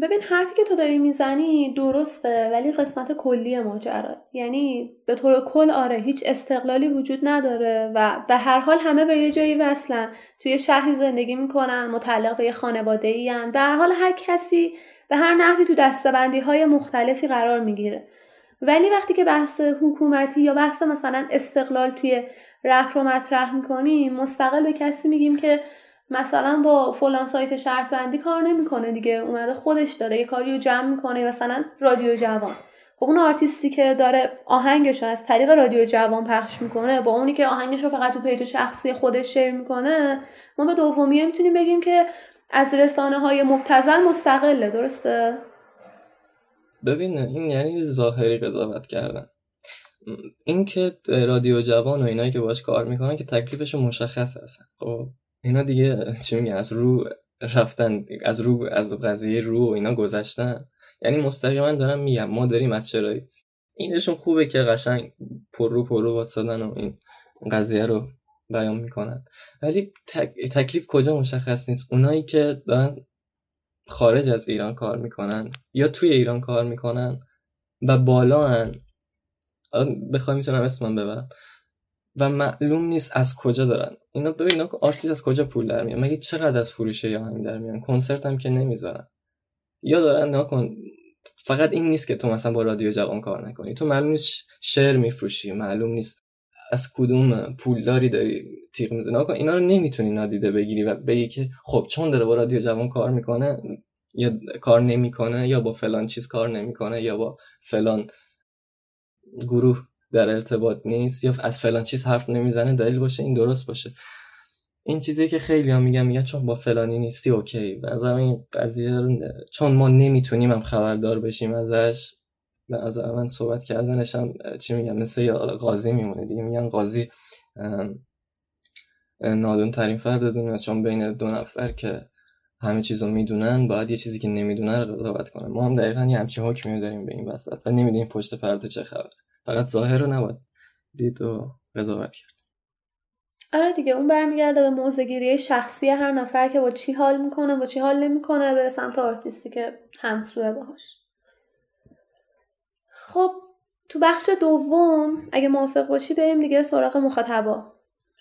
ببین حرفی که تو داری می‌زنی درسته ولی قسمت کلی ماجرا. یعنی به طور کل آره هیچ استقلالی وجود نداره و به هر حال همه به یه جایی وصلن. توی شهری زندگی می‌کنن متعلق به یه خانواده ای به هر حال هر کسی به هر نحوی تو دستبندی های مختلفی قرار می‌گیره. ولی وقتی که بحث حکومتی یا بحث مثلا استقلال توی رپ رو مطرح می‌کنیم مستقل به کسی میگیم که مثلا با فلان سایت شرط بندی کار نمی‌کنه دیگه اومده خودش داره یه کاری رو جمع می‌کنه مثلا رادیو جوان. خب اون آرتیستی که داره آهنگش رو از طریق رادیو جوان پخش می‌کنه با اونی که آهنگش رو فقط تو page شخصی خودش share می‌کنه ما به دومیه می‌تونیم بگیم که از رسانه های مبتذل مستقله درسته؟ ببین این یعنی ظاهری قضاوت کردن. اینکه رادیو جوان و اینایی که باش کار می‌کنن که تکلیفشون مشخص هستن. خب اینا دیگه چی میگن؟ از رو رفتن از رو از قضیه رو و اینا گذشتن. یعنی مستقیما دارم میگم ما داریم از چرایی. اینشون خوبه که قشنگ پر رو پر رو واتسادن و این قضیه رو بیان می‌کنن. ولی تکلیف کجا مشخص نیست؟ اونایی که دارن خارج از ایران کار می‌کنن یا توی ایران کار می‌کنن و بالا هن بخوای می‌تونم اسمم ببرم. و معلوم نیست از کجا دارن. اینا ببین آرتیست از کجا پول در میان مگه چقدر از فروش یا همین در میان کنسرت هم که نمی‌ذارن. یا دارن نکن فقط این نیست که تو مثلا با رادیو جوان کار نکنی. تو معلوم نیست شعر میفروشی معلوم نیست از کدوم پولداری داری تیغ می‌زنی؟ نکن اینا رو نمی‌تونی نادیده بگیری و بگی که خب چون داره با رادیو جوان کار می‌کنه یا کار نمی‌کنه یا با فلان چیز کار نمی‌کنه یا با فلان گروه در ارتباط نیست یا از فلان چیز حرف نمی‌زنه دلیل باشه این درست باشه. این چیزی که خیلی هم میگم میگن چون با فلانی نیستی اوکی. و از این قضیه چون ما نمی‌تونیم هم خبردار بشیم ازش از من صحبت کردنش هم چی میگم مثل قاضی میمونه دیگه. میگن قاضی نادون ترین فرد دنیا چون بین دو نفر که همه چیزو می‌دونن باید یه چیزی که نمی‌دونن رو قضاوت کنن. ما هم دقیقا یه همچین حکمی داریم به این وسط و نمی‌دونیم پشت پرده چه خبر فقط ظاهر رو نباید دید و قضاوت کرد. آره دیگه اون برمیگرده به موضع‌گیری شخصی هر نفر که با چی حال می‌کنه با چی حال نمی‌کنه به سمت آرتیستی که همسوه باهاش. خب تو بخش دوم اگه موافق باشی بریم دیگه سراغ مخاطبا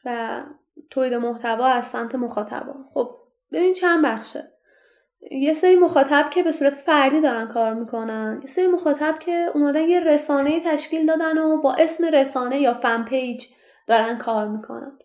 و تولید محتوا از سمت مخاطبا. خب ببین چند بخشه. یه سری مخاطب که به صورت فردی دارن کار می‌کنن. یه سری مخاطب که اومدن یه رسانه تشکیل دادن و با اسم رسانه یا fan page دارن کار می‌کنن.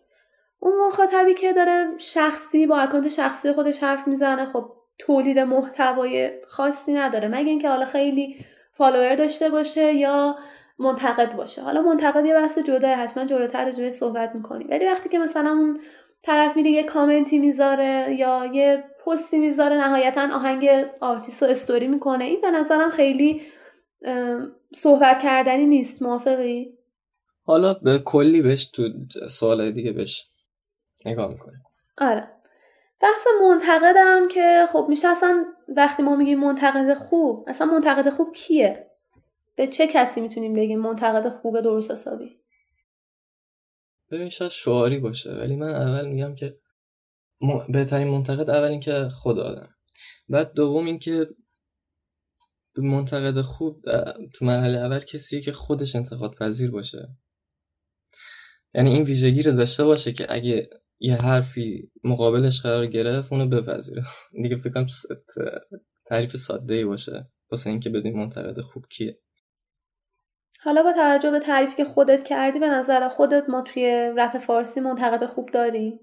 اون مخاطبی که داره شخصی با account شخصی خودش حرف می‌زنه خب تولید محتوای خاصی نداره. مگه اینکه حالا خیلی follower داشته باشه یا منتقد باشه. حالا منتقد یه بحث جدا حتما جلوتر روش صحبت می‌کنیم. ولی وقتی که مثلا اون طرف میره یه کامنتی می‌ذاره یا یه پستی می‌ذاره نهایتا آهنگ آرتیست رو استوری می‌کنه این به نظرم خیلی صحبت کردنی نیست. موافقی؟ حالا به کلی بهش تو سوال دیگه بهش نگاه می‌کنه آره. بحث منتقدم که خب میشه اصلا وقتی ما میگیم منتقد خوب اصلا منتقد خوب کیه؟ به چه کسی می‌تونیم بگیم منتقد خوب درست حسابی؟ ببین شاید شعاری باشه ولی من اول میگم که بهترین منتقد اول اینکه خدا آدم. بعد دوم اینکه منتقد خوب تو مرحله اول کسیه که خودش انتقاد پذیر باشه. یعنی این ویژگی رو داشته باشه که اگه یه حرفی مقابلش قرار گرفت اونو بپذیره. دیگه فکرم تعریف ساده ای باشه. واسه اینکه بدین منتقد خوب کیه. حالا با توجه به تعریفی که خودت کردی به نظر خودت ما توی رپ فارسی منتقد خوب داریم؟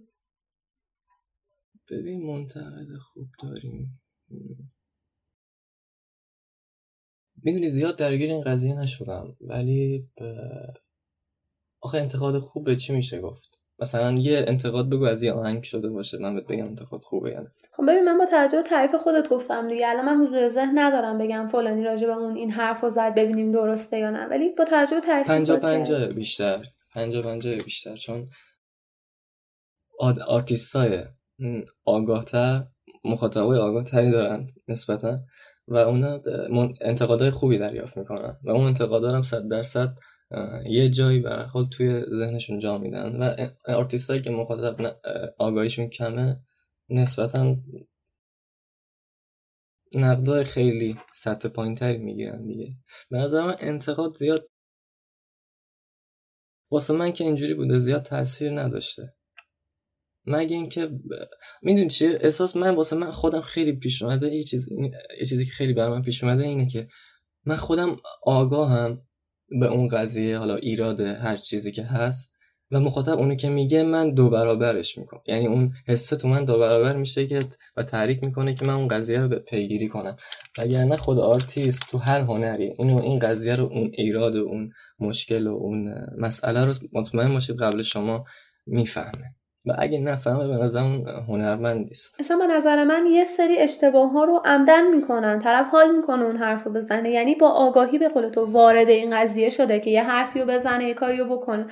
ببین منتقد خوب داریم. می‌دونی زیاد درگیر این قضیه نشدم ولی آخه انتقاد خوب به چی میشه گفت؟ مثلا یه انتقاد بگو از یه آهنگ شده باشه من بهت بگم انتقاد خوبه یعنی خب ببین من با توجه به تعریف خودت گفتم دیگه الان من حضور ذهن ندارم بگم فلانی راجع به اون این حرفو زد ببینیم درسته یا نه. ولی با توجه به تعریف پنجا پنجا بیشتر پنجا پنجا بیشتر. چون آرتیستای آگاهتر مخاطبای آگاهتری دارن نسبتا و اونا انتقادهای خوبی دریافت می‌کنن و اون انتقادا هم صد درصد یه جایی برای حال توی ذهنشون جا میدن و هایی که مخاطب آگاهیشون کمه نسبتا نقدای خیلی سطح پایین تری می‌گیرن دیگه. به نظر من انتقاد زیاد واسه من که اینجوری بوده زیاد تاثیر نداشته. مگه اینکه ب... می‌دونی چیه؟ احساس من واسه من خودم خیلی پیش اومده. یه چیز یه چیزی که خیلی برای من پیش اومده اینه که من خودم آگاهم به اون قضیه حالا ایراد هر چیزی که هست. و مخاطب اونی که میگه من دو برابرش می‌کنم. یعنی اون حسه تو من دو برابر میشه که و تحریک می‌کنه که من اون قضیه رو پیگیری کنم. نه خود آرتیست تو هر هنری اینو این قضیه رو اون ایراد و اون مشکل و اون مسئله رو مطمئن باشید قبل شما می‌فهمه. و اگه نفهمه به نظر هنرمند نیست. اصلا به نظر من یه سری اشتباه ها رو عمدن می‌کنن طرف حال می‌کنه اون حرف رو بزنه. یعنی با آگاهی به قول تو وارد این قضیه شده که یه حرفی رو بزنه یه کاری رو بکنه.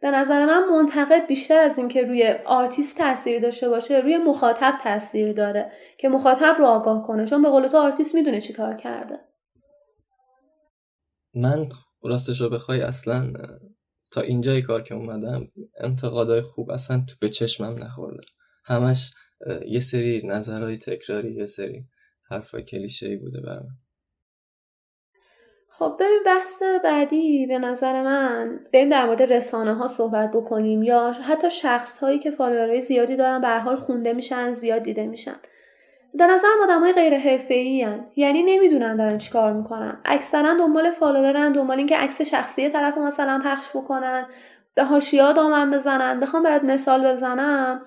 به نظر من منتقد بیشتر از اینکه روی آرتیست تاثیر داشته باشه روی مخاطب تاثیر داره که مخاطب رو آگاه کنه. چون به قول تو آرتیست می‌دونه چی کار کرده. من راستش رو بخوای اصلا تا اینجای کار که اومدم انتقادای خوب اصلا تو به چشمم نخورده. همش یه سری نظرهای تکراری یه سری حرفای کلیشه بوده برام. خب ببین بحث بعدی به نظر من بریم در مورد رسانه ها صحبت بکنیم یا حتی شخص هایی که follower های زیادی دارن به حال خونده میشن زیاد دیده میشن. به نظر آدم های غیر حرفه‌ای یعنی نمی‌دونن دارن چیکار می‌کنن. اکثرا دنبال follower ن دنبال اینکه عکس شخصی طرف مثلا پخش بکنن به حاشیه دامن بزنن. بخوام برات مثال بزنم.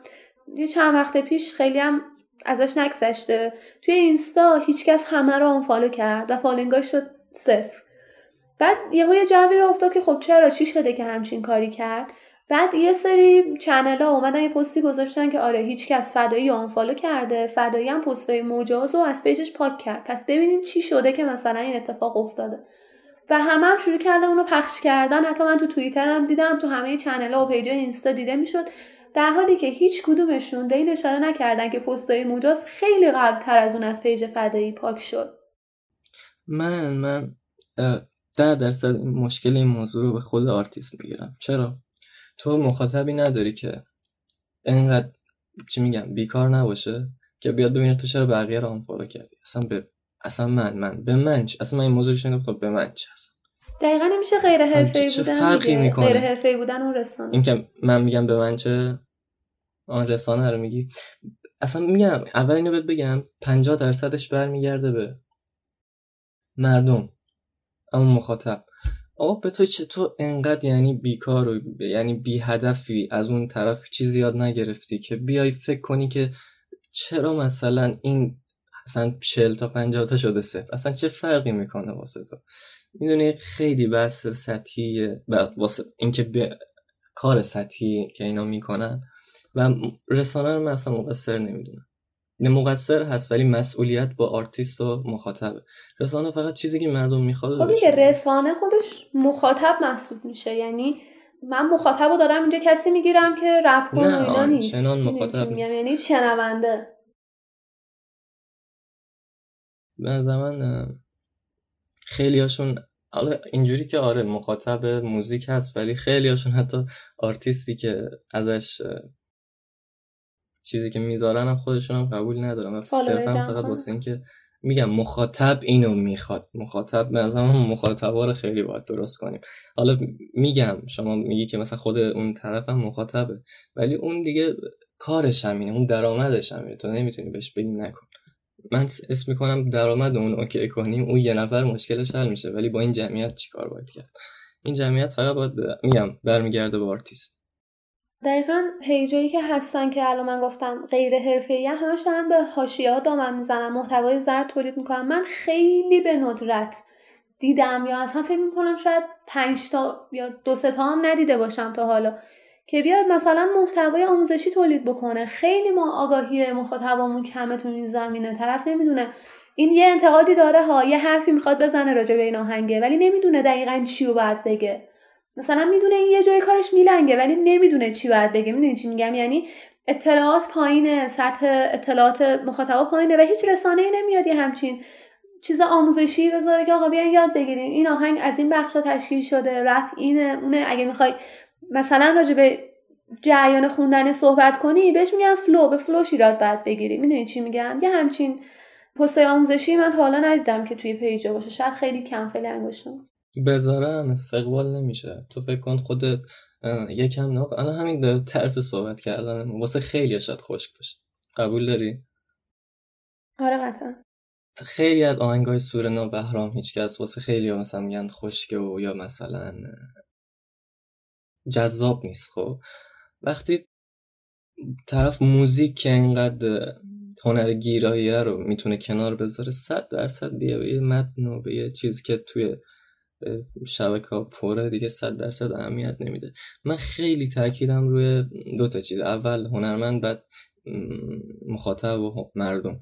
یه چند وقت پیش خیلی هم ازش نگذشته. توی اینستا هیچکس همه رو unfollow کرد و following اش شد صفر. بعد یهو یه جوی راه افتاد که خب چرا چی شده که همچین کاری کرد؟ بعد یه سری channel ها اومدن یه پستی گذاشتن که آره هیچکس فدایی unfollow کرده فدایی هم پستای مجاز و از page ش پاک کرد. پس ببینید چی شده که مثلا این اتفاق افتاده. و همه هم شروع کردن اونو پخش کردن. حتی من تو توییتر هم دیدم تو همه channel ها و page اینستا دیده می‌شد. در حالی که هیچ کدومشون به این اشاره نکردن که پستای مجاز خیلی قبل تر از اون از page فدایی پاک شد. من صد در درصد مشکل این موضوع رو به خود آرتیست می‌گیرم. چرا؟ تو مخاطبی نداری که انقدر چی میگم بیکار نباشه که بیاد ببینه تو چرا بقیه رو unfollow کردی؟ اصلا به اصلا من من به من چه اصلا من این موضوع شنیدم به من چه اصلا دقیقا نمیشه غیر حرفه‌ای بودن فرقی می‌کنه؟ غیر حرفه‌ای بودن اون رسانه. این که من میگم به من چه؟ آن رسانه رو میگی؟ اصلا میگم اول اینو بهت بگم 50 درصدش برمیگرده به مردم اما مخاطب. آقا به تو تو انقدر یعنی بیکار و یعنی بی هدفی از اون طرف چیزی یاد نگرفتی که بیای فکر کنی که چرا مثلا این اصلا 40 تا 50 تا شده صفر؟ اصلا چه فرقی می‌کنه واسه تو؟ می‌دونی خیلی بحث سطحیه واسه اینکه به کار سطحی که اینا می‌کنن و رسانه رو من اصلا مقصر نمی‌دونم. مقصر هست ولی مسئولیت با آرتیست و مخاطبه. رسانه فقط چیزی که مردم می‌خواد خب دیگه رسانه خودش مخاطب محسوب میشه یعنی من مخاطب رو دارم اینجا کسی می‌گیرم که رپ کن و اینا نیست. چنان مخاطب نیست. یعنی شنونده. به زمان خیلی هاشون اینجوری که آره مخاطب موزیک هست ولی خیلی هاشون حتی آرتیستی که ازش چیزی که می‌ذارن هم خودشون هم قبول ندارم صرفا فقط واسه اینکه میگم مخاطب اینو می‌خواد. مخاطب نظرم مخاطبا رو خیلی باید درست کنیم. حالا میگم شما میگی که مثلا خود اون طرف هم مخاطبه. ولی اون دیگه کارش همینه اون درآمدش همینه. تو نمی‌تونی بهش بگی نکن. من اسم می‌کنم درآمد اون OK کنیم اون یه نفر مشکلش حل میشه. ولی با این جمعیت چیکار باید کرد؟ این جمعیت فقط باید میگم برمیگرده به آرتیست. دقیقا page ایی که هستن که الان من گفتم غیر حرفه‌ای همش دارن به حاشیه ها دامن می‌زنن محتوای زرد تولید می‌کنن. من خیلی به ندرت دیدم یا اصلا فکر می‌کنم شاید پنج تا یا دو تا هم ندیده باشم تا حالا که بیاد مثلا محتوای آموزشی تولید بکنه. خیلی ما آگاهی مخاطبمون کمه تو این زمینه. طرف نمی‌دونه. این یه انتقادی داره ها یه حرفی می‌خواد بزنه راجع به این آهنگه ولی نمی‌دونه دقیقا چی رو باید بگه. مثلا می‌دونه این یه جای کارش میلنگه ولی نمی‌دونه چی باید بگه. می‌دونی چی میگم؟ یعنی اطلاعات پایینه سطح اطلاعات مخاطبا پایینه و هیچ رسانه ای نمیاد یه همچین چیز آموزشی بذاره که آقا بیان یاد بگیرین. این آهنگ از این بخشا تشکیل شده رپ اینه اونه. اگه می‌خوای مثلا راجع به جریان خوندن صحبت کنی بهش میگن flow به flow ش ایراد باید بگیری. می‌دونی چی میگم؟ یه همچین پستای آموزشی من تا حالا ندیدم که توی پیجا باشه. شاید خیلی کم خیلی انگشتم بذارم استقبال نمیشه. تو فکر کن خودت یکم نه الان همین طرز صحبت کردن واسه خیلی شاید خشک باشه. قبول داری؟ آره قطعا. خیلی از آهنگای سور نو بهرام هیچکس واسه خیلی مثلا میگن خشکه و یا مثلا جذاب نیست خب. وقتی طرف موزیک که اینقدر هنر گیراییه رو می‌تونه کنار بذاره صد درصد بیه به یه متن و به یه چیزی که توی شبکه ها پره دیگه صد درصد اهمیت نمیده. من خیلی تاکیدم روی دو تا چیز. اول هنرمند بعد مخاطب و مردم.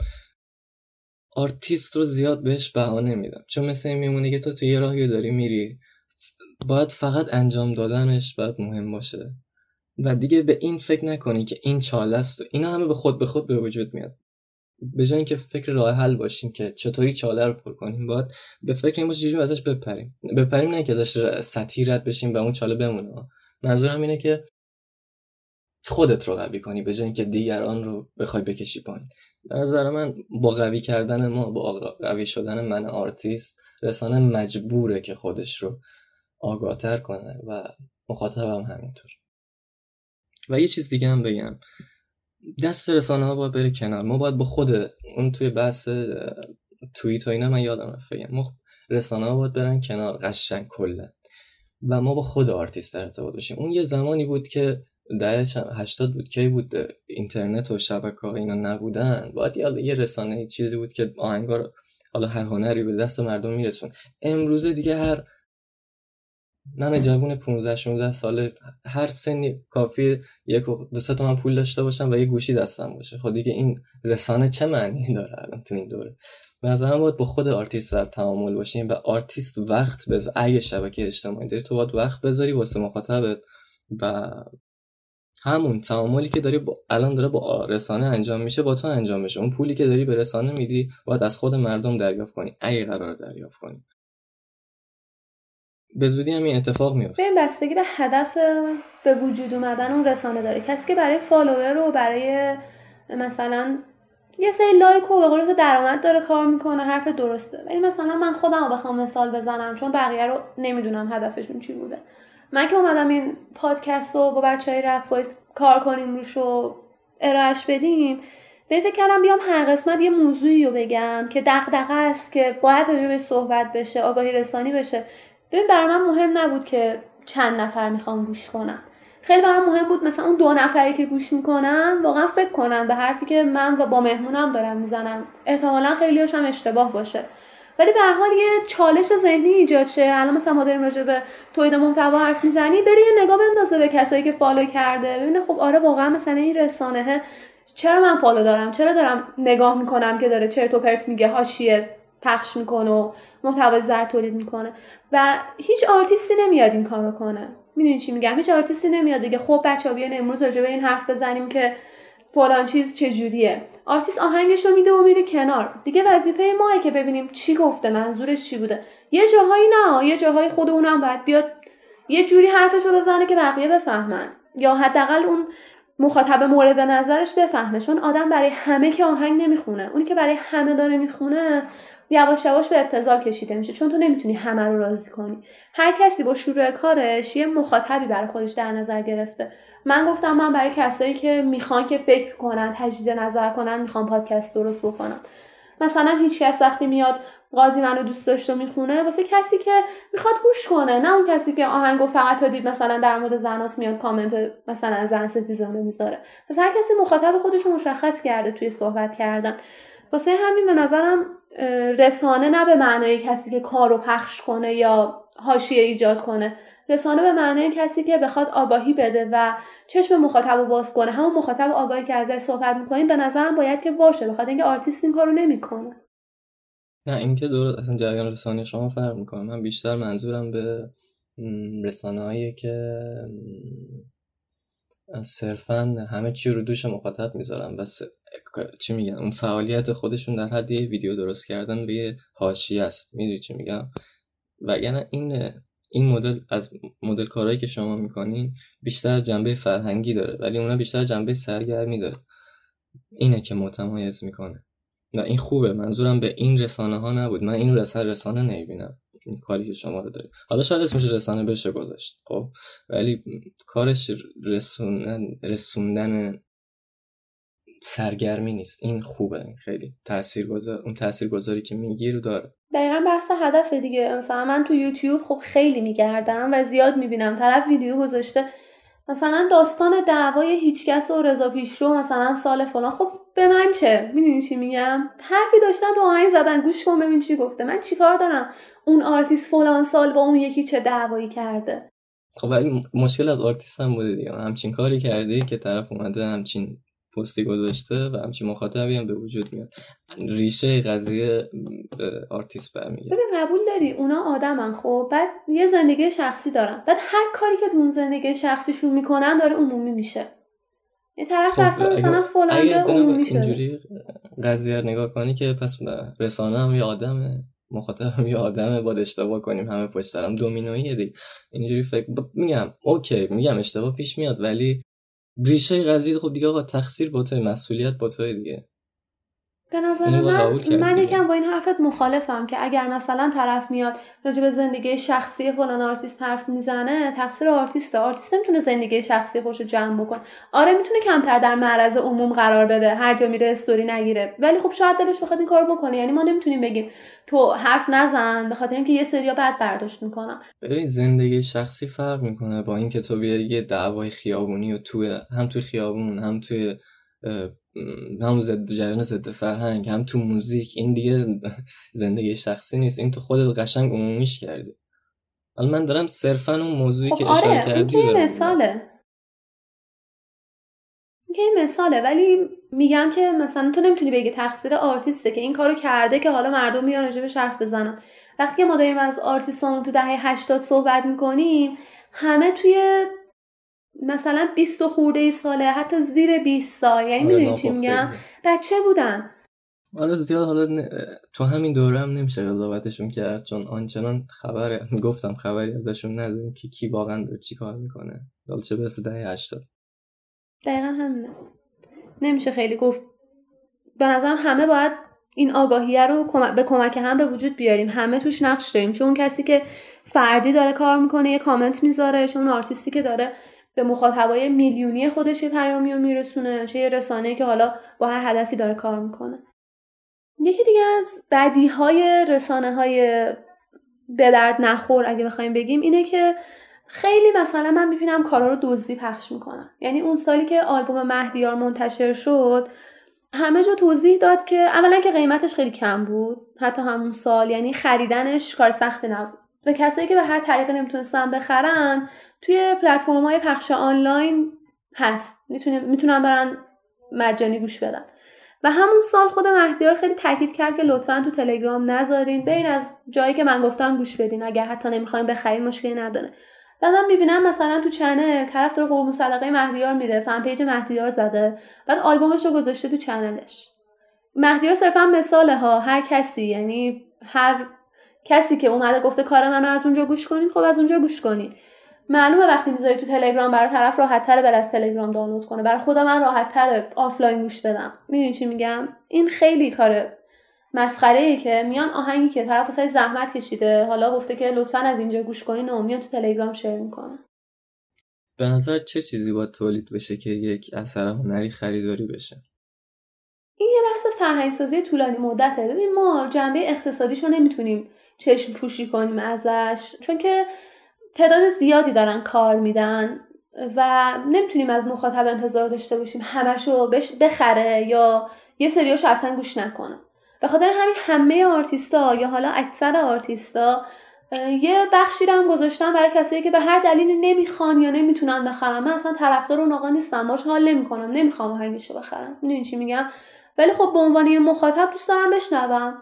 آرتیست رو زیاد بهش بها نمیدم. چون مثل این میمونه که تو تو یه راهی داری میری. باید فقط انجام دادنش باید مهم باشه. و دیگه به این فکر نکنی که این چاله است و اینا همه به خود به خود به وجود میاد. به جای اینکه فکر راه حل باشیم که چطوری چاله رو پر کنیم باید به فکر این باشیم ازش بپریم. بپریم نه که ازش سطحی رد بشیم و اون چاله بمونه. منظورم اینه که خودت رو قوی کنی به جای اینکه دیگران رو بخوای بکشی پایین. به نظر من با قوی کردن ما با قوی شدن من آرتیست رسانه مجبوره که خودش رو آگاهتر کنه و مخاطبم همینطور. و یه چیز دیگه هم بگم. دست رسانه ها باید بره کنار. ما باید با خود اون توی بحث توییت و اینا من یادم رفت بگم. ما رسانه ها باید برن کنار قشنگ کلا. و ما با خود آرتیست ارتباط باشیم. اون یه زمانی بود که دهه هشتاد بود کی بود اینترنت و شبکه اینا نبودن. باید یه رسانه چیزی بود که آهنگا رو حالا هر هنری به دست مردم میرسوند امروزه دیگه هر من جوون 15 16 ساله هر سنی کافی یک دو سه تومن پول داشته باشم و یه گوشی دستم باشه. خب دیگه این رسانه چه معنی داره الان تو این دوره؟ نظرم باید با خود آرتیست در تعامل باشیم و آرتیست وقت بذار. اگه شبکه اجتماعی داری تو باید وقت بذاری واسه مخاطبت و همون تعاملی که داری با... الان داره با رسانه انجام میشه با تو انجام میشه. اون پولی که داری به رسانه میدی باید از خود مردم دریافت کنی. اگه قرار دریافت کنی. به زودی هم این اتفاق میفته. این بستگی به هدف به وجود اومدن اون رسانه داره. کسی که برای follower و برای مثلا یه سری like و به قول درآمد داره کار می‌کنه حرف درسته. ولی مثلا من خودم رو بخوام مثال بزنم چون بقیه رو نمی‌دونم هدفشون چی بوده. من که اومدم این پادکست رو با بچه های رپ کار کنیم روش و ارائهش بدیم به فکر کردم بیام هر قسمت یه موضوعی رو بگم که دغدغه است که باید راجع صحبت بشه آگاهی رسانی بشه. ببین برای من مهم نبود که چند نفر می‌خوام گوش کنم خیلی برام مهم بود مثلا اون دو نفری که گوش می‌کنن واقعا فکر کنن به حرفی که من با مهمونم دارم می‌زنم. احتمالا خیلی هم اشتباه باشه. ولی به حال یه چالش ذهنی ایجاد شه. الان مثلا ما داریم راجع به تولید محتوا حرف می‌زنی بری یه نگاه بندازه به کسایی که follow کرده. ببینه خب آره واقعا مثلا این رسانه چرا من follow دارم؟ چرا دارم نگاه می‌کنم که داره چرت و پرت میگه حاشیه پخش می‌کنه و محتوا زرد تولید می‌کنه. و هیچ آرتیستی نمیاد این کارو کنه. می‌دونی چی میگم؟ هیچ آرتیستی نمیاد بگه خب بچه‌ها بیان امروز راجع به این حرف بزنیم که فلان چیز چجوریه. آرتیست آهنگش رو میده و میره کنار. دیگه وظیفه ماهاست که ببینیم چی گفته منظورش چی بوده. یه جاهایی نه یه جاهایی خود اونم باید بیاد یه جوری حرفش رو بزنه که بقیه بفهمن. یا حداقل اون مخاطب مورد نظرش بفهمه. چون آدم برای همه که آهنگ نمی‌خونه. اونی که برای همه داره می‌خونه یواش یواش به ابتذال کشیده میشه چون تو نمی‌تونی همه رو راضی کنی. هر کسی با شروع کارش یه مخاطبی برای خودش در نظر گرفته. من گفتم من برای کسایی که می‌خوان که فکر کنن تجدید نظر کنن می‌خوام پادکست درست بکنم. مثلا هیچ کس وقتی میاد قاضی منو دوست داشته می‌خونه واسه کسی که می‌خواد گوش کنه نه اون کسی که آهنگو فقط تا دید مثلا در مورد زناس میاد کامنت مثلا زن ستیزانه می‌ذاره. پس هر کسی مخاطب خودش رو مشخص کرده توی صحبت کردن. واسه همین به نظرم رسانه نه به معنای کسی که کارو پخش کنه یا حاشیه ایجاد کنه. رسانه به معنای کسی که بخواد آگاهی بده و چشم مخاطب رو باز کنه. همون مخاطب آگاهی که ازش صحبت می‌کنیم به نظرم باید که باشه. بخاطر اینکه آرتیست این کارو نمی‌کنه. نه اینکه درست اصلا جریان رسانه شما فرق می‌کنه. من بیشتر منظورم به رسانه که صرفا همه چی رو دوش مخاطب می‌ذارن و چی میگن اون فعالیت خودشون در حد ویدیو درست کردن به یه حاشیه است. می‌دونی چی میگم؟ و یعنی این این مدل از مدل کارهایی که شما می‌کنین بیشتر جنبه فرهنگی داره ولی اونا بیشتر جنبه سرگرمی داره. اینه که متمایز می‌کنه. و این خوبه. منظورم به این رسانه ها نبود. من اینو رسانه رسانه نمی‌بینم. این کاری که شما رو دارید. حالا شاید اسمش رسانه بشه گذاشت خب؟ ولی کارش رسوندن رسوندن سرگرمی نیست. این خوبه. خیلی تاثیرگذار اون تاثیرگذاری که میگی رو داره. دقیقا بحث هدف دیگه. مثلا من تو یوتیوب خب خیلی میگردم و زیاد می‌بینم. طرف ویدیو گذاشته. مثلا داستان دعوای هیچکس و رضا پیشرو مثلا سال فلان. خب به من چه؟ می‌دونی چی میگم؟ حرفی داشتن تو آهنگ زدن. گوش کن ببین چی گفته. من چیکار دارم؟ اون آرتیست فلان سال با اون یکی چه دعوایی کرده؟ خب ولی مشکل از آرتیست هم بوده دیگه. همچین کاری کردی که طرف اومده همچین پستی گذاشته و همچین مخاطبی هم به وجود میاد. ریشه قضیه به آرتیست برمیگرده. ببین قبول داری اونا آدمن خب؟ بعد یه زندگی شخصی دارن. بعد هر کاری که تو اون زندگی شخصیشون می‌کنن داره عمومی میشه. یه طرف خب رفته مثلا فلان جا عمومی شده. اینجوری قضیه نگاه کنی که پس رسانه هم یه آدمه مخاطب هم یه آدمه باید اشتباه کنیم همه پشت سرم. دومینویه دیگه. اینجوری فکر میگم okay میگم اشتباه پیش میاد ولی ریشه قضیه خب دیگه آقا تقصیر با توی مسئولیت با توی دیگه. به نظر من من یکم با این حرفت مخالفم که اگر مثلا طرف میاد راجع به زندگی شخصی فلان آرتیست حرف می‌زنه تقصیر آرتیست آرتیست نمی‌تونه زندگی شخصی خودشو جمع بکنه. آره می‌تونه کمتر در معرض عموم قرار بده. هر جا میره استوری نگیره. ولی خب شاید دلش بخواد این کارو بکنه. یعنی ما نمی‌تونیم بگیم تو حرف نزن به خاطر اینکه یه سریا بعد برداشت می‌کنن ببین زندگی شخصی فرق می‌کنه با اینکه تو بیای یه دعوای خیابونی و تو هم توی خیابون هم توی هم ضد جریان ضد فرهنگ هم تو موزیک. این دیگه زندگی شخصی نیست. این تو خودت قشنگ عمومیش کردی. حالا من دارم صرفا اون موضوعی خب که آره، اشاره کردی این مثاله. این مثاله. ولی میگم که مثلا تو نمی‌تونی بگی تقصیر آرتیسته که این کارو کرده که حالا مردم میان راجبش حرف بزنن. وقتی که ما داریم از آرتیستان تو دهه 80 صحبت می‌کنیم همه توی مثلا 20 خورده ساله حتی زیر 20 سال. یعنی آره، می‌دونی چی میگم؟ بچه بودن. حالا زیاد حالا تو همین دوره هم نمیشه قضاوتشون کرد چون آنچنان خبره گفتم خبری ازشون نداریم که کی واقعا داره چی کار می‌کنه. چه برسه دهه 80 دقیقا همینه. نمیشه خیلی گفت. به نظرم همه باید این آگاهیه رو به کمک هم به وجود بیاریم. همه توش نقش داریم. چون کسی که فردی داره کار می‌کنه یه کامنت می‌ذاره چون آرتیستی که داره به مخاطبای میلیونی خودش یه پیامی رو میرسونه چه یه رسانه که حالا با هر هدفی داره کار می‌کنه. یکی دیگه از بدی های رسانه های به درد نخور اگه بخوایم بگیم اینه که خیلی مثلا من می‌بینم کارا رو دزدی پخش می‌کنن. یعنی اون سالی که آلبوم مهدیار منتشر شد همه جا توضیح داد که اولا که قیمتش خیلی کم بود حتی همون سال یعنی خریدنش کار سختی نبود. و کسایی که به هر طریقی نمی‌تونستن بخرن توی پلتفرم های پخش آنلاین هست. می‌تونن برن مجانی گوش بدن. و همون سال خود مهدیار خیلی تاکید کرد که لطفا تو تلگرام نذارین. برین از جایی که من گفتم گوش بدین. اگر حتی نمی‌خواین بخرین مشکلی نداره. بعدم می‌بینم مثلا تو channel طرف داره قربون صدقه مهدیار میره fan page مهدیار زده بعد آلبومش رو گذاشته تو channel ش. مهدیار صرفا مثاله ها هر کسی یعنی هر کسی که اومده گفته کار منو از اونجا گوش کنین خب از اونجا گوش کنین. معلومه وقتی می‌ذاری تو تلگرام برای طرف راحت تره بر از تلگرام دانلود کنه. برای خودم من راحت تره آفلاین گوش بدم. می‌دونی چی میگم؟ این خیلی کار مسخره ای که میان آهنگی که طرف واسه زحمت کشیده حالا گفته که لطفا از اینجا گوش کنین و میان تو تلگرام شیر می‌کنه به نظر چه چیزی باید تولید بشه که یک اثر هنری خریداری بشه؟ این یه بحث فرهنگسازی طولانی مدته. ببین ما جنبه اقتصادیشو نمی‌تونیم چشم پوشی کنیم ازش. چون که تعداد زیادی دارن کار میدن و نمی‌تونیم از مخاطب انتظار داشته باشیم همشو بخره یا یه سریاشو اصلا گوش نکنه. به خاطر همین همه آرتیستا یا حالا اکثر آرتیستا یه بخشی رو هم گذاشتن برای کسایی که به هر دلیلی نمی‌خوان یا نمی‌تونن بخرن. من اصلا طرفدار اون آقا نیستم باش حال نمی‌کنم نمی‌خوام آهنگشو بخرم. می‌دونی چی میگم؟ ولی خب به عنوان یه مخاطب دوست دارم بشنوم.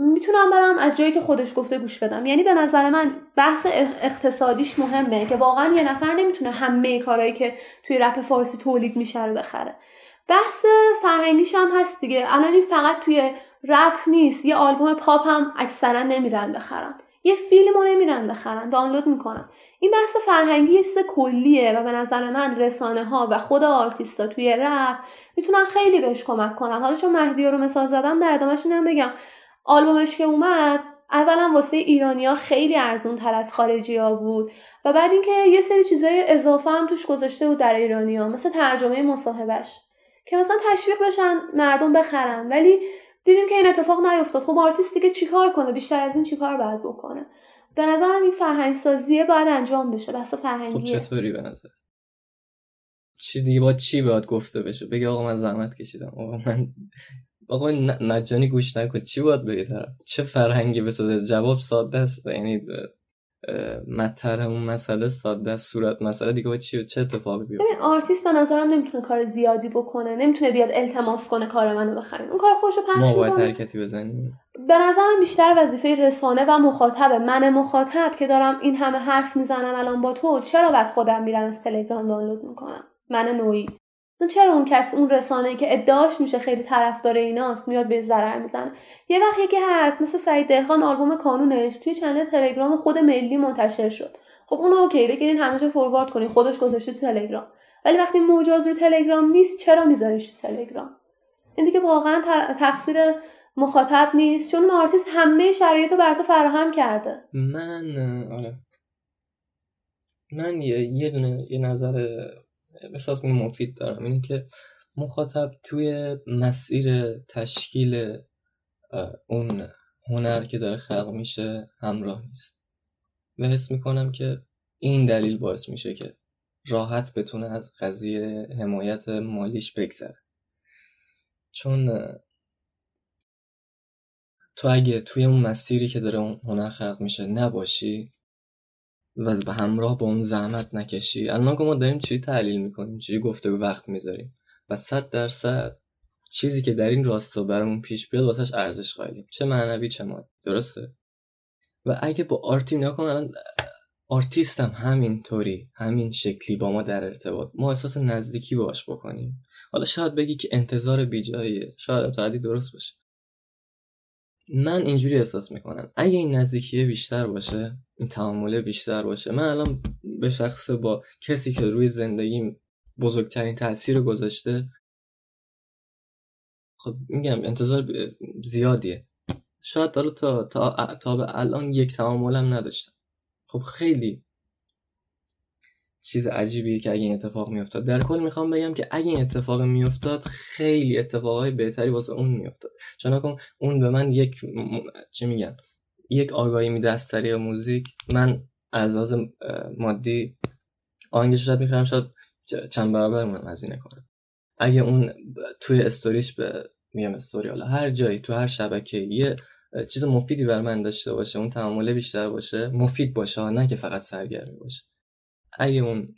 می‌تونم برم از جایی که خودش گفته گوش بدم. یعنی به نظر من بحث اقتصادیش مهمه که واقعا یه نفر نمی‌تونه همه کارهایی که توی رپ فارسی تولید میشه رو بخره. بحث فرهنگیش هم هست دیگه. الان این فقط توی رپ نیست. یه آلبوم پاپ هم اکثرا نمیرن بخرن. یه فیلم رو نمیرن بخرن. دانلود می‌کنن. این بحث فرهنگی یه کلیه و به نظر من رسانه ها و خود آرتیستا توی رپ می‌تونن خیلی بهش کمک کنن. حالا چون مهدی رو مثال زدم در ادامهش بگم. آلبومش که اومد اولا واسه ایرانیا خیلی ارزون تر از خارجی ها بود و بعد اینکه یه سری چیزای اضافه هم توش گذاشته بود در ایرانیا مثل ترجمه مصاحبهش که مثلا تشویق بشن مردم بخرن. ولی دیدیم که این اتفاق نیفتاد. خب آرتیستی که چیکار کنه؟ بیشتر از این چیکار باید بکنه؟ به نظرم این فرهنگ سازیه باید انجام بشه بحث فرهنگیه. خب چطوری به نظر؟ چی دیگه با چی باید گفته بشه؟ بگه آقا من زحمت کشیدم. آقا من آقا مجانی گوش نکن. چی باید طرف چه فرهنگی بسازه؟ جواب ساده است. یعنی مطرح اون مسئله ساده صورت مسئله دیگه چی چه اتفاقی بیفته؟ ببین آرتیست به نظرم نمی‌تونه کار زیادی بکنه. نمی‌تونه بیاد التماس کنه کار منو بخرین اون کار خودشو پخش ما باید حرکتی بزنیم. به نظرم بیشتر وظیفه رسانه و مخاطبه من مخاطب که دارم این همه حرف می‌زنم الان با تو چرا بعد خودم میرم از تلگرام دانلود می‌کنم؟ من نوعی. چرا اون کس اون رسانه که ادعاش میشه خیلی طرفدار ایناست میاد به ضرر می‌زنه؟ یه وقت یکی هست مثل سعید دهخان آلبوم کانونش توی channel تلگرام خود ملی منتشر شد. خب اون okay بگیرین جا forward کنین خودش گذاشته تو تلگرام. ولی وقتی مجاز رو تلگرام نیست چرا میذاریش تو تلگرام؟ این دیگه واقعا تقصیر مخاطب نیست چون اون آرتیست همه شرایط رو برا تو فراهم کرده. من آره. من یه, یه دونه یه نظر احساس مفید دارم. اینه که مخاطب توی مسیر تشکیل اون هنر که داره خلق میشه همراه نیست. و حس می‌کنم که این دلیل باعث میشه که راحت بتونه از قضیه حمایت مالیش بگذره. چون تو اگه توی اون مسیری که داره اون هنر خلق میشه نباشی و به همراه با اون زحمت نکشی. الان که ما داریم چی تحلیل می‌کنیم؟ چی گفته وقت می‌ذاریم؟ و صد درصد چیزی که در این راستا برامون پیش بیاد واسش ارزش قائلیم. چه معنوی چه مادی. درسته؟ و اگه با آرتی نکن الان آرتیست هم همین طوری همین شکلی با ما در ارتباط. ما احساس نزدیکی باش بکنیم. حالا شاید بگی که انتظار بیجاییه. شاید هم درست باشه. من اینجوری احساس می‌کنم. اگه این نزدیکی بیشتر باشه این تعامله بیشتر باشه من الان به شخص با کسی که روی زندگیم بزرگترین تاثیر گذاشته خب میگم انتظار زیادیه. شاید حالا تا, تا, تا الان یک تعاملم نداشتم. خب خیلی چیز عجیبیه که اگه این اتفاق میافتاد. در کل می‌خوام بگم که اگه این اتفاق میافتاد خیلی اتفاقای بهتری واسه اون میافتاد. چون اون به من یک چی میگن یک آگاهی میده از طریق موزیک من از مادی آهنگش شاید می‌خوام شاید چند برابر من هزینه کنم اگه اون توی استوریش به میگم استوری حالا هر جایی تو هر شبکه یه چیز مفیدی بر من داشته باشه اون تعامله بیشتر باشه مفید باشه نه که فقط سرگرمی باشه. اگه اون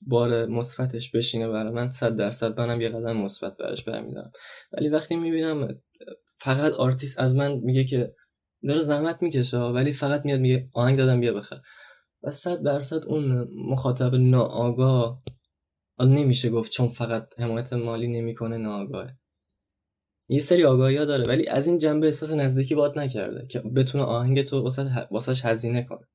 بار مثبتش بشینه برای من صد درصد منم یه قدم مثبت براش برمیدارم. ولی وقتی می‌بینم فقط آرتیست از من میگه که داره زحمت می‌کشه ولی فقط میاد میگه آهنگ دادم بیا بخر. و صد درصد اون مخاطب ناآگاه نمیشه گفت چون فقط حمایت مالی نمی‌کنه ناآگاهه. یه سری آگاهی ها داره ولی از این جنبه احساس نزدیکی باد نکرده که بتونه آهنگ تو واسش هزینه کنه.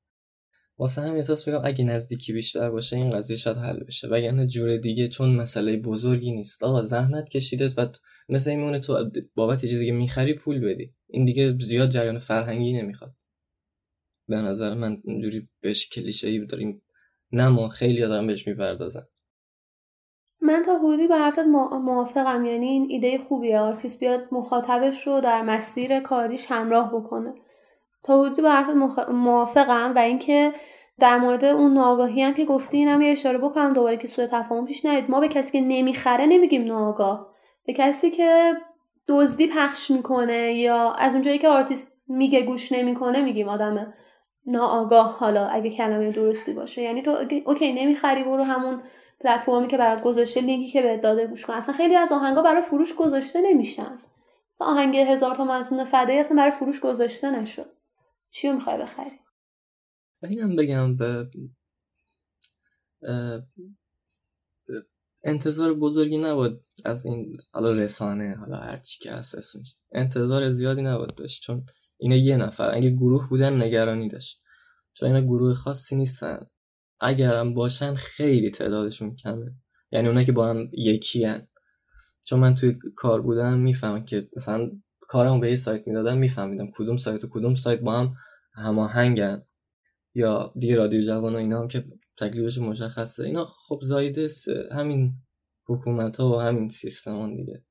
واسه هم احساس می‌کنم اگه نزدیکی بیشتر باشه این قضیه شاید حل بشه. وگرنه جور دیگه چون مسئله بزرگی نیست. آقا زحمت کشیده و مثل میمونه تو بابت چیزی که می‌خری پول بدی. این دیگه زیاد جریان فرهنگی نمی‌خواد. به نظر من اینجوری بهش کلیشه ای داریم. نه ما خیلی دارم بهش می‌پردازن. من تا حدودی به حرفت موافقم. یعنی این ایده خوبیه. آرتیست بیاد مخاطبش رو در مسیر کاریش همراه بکنه. تا حدودی به حرفت موافقم و اینکه در مورد اون ناآگاهی هم که گفتی اینم یه اشاره بکنم. دوباره که سوء تفاهم پیش نیاد. ما به کسی که نمی‌خره نمیگیم ناآگاه. به کسی که دزدی پخش می‌کنه یا از اونجایی که آرتیست میگه گوش نمی‌کنه میگیم آدم ناآگاه. حالا اگه کلمه درستی باشه. یعنی تو okay نمی‌خری برو همون پلتفرمی که برات گذاشته لینکی که بهت داده گوش کن. اصلا خیلی از آهنگا برای فروش گذاشته نمیشن. مثلا آهنگ هزار تا منسون فدایی اصلا برای فروش گذاشته نشد. چی می‌خوای بخری؟ اینم بگم به انتظار بزرگی نبود از این حالا رسانه حالا هر چی که هست اسمش. انتظار زیادی نبود داشت چون اینا یه نفر اگه گروه بودن نگرانی داشت. چون اینا گروه خاصی نیستن. اگرم باشن خیلی تعدادشون کمه. یعنی اونا که با هم یکی هن. چون من توی کار بودم می‌فهمم که مثلا کارمو به یه سایت می‌دادم میفهمیدم کدوم سایت و کدوم سایت با هم هماهنگن. یا دیگه رادیو جوان و اینا هم که تکلیفش مشخصه. اینا خب زایده همین حکومت ها و همین سیستمان دیگه.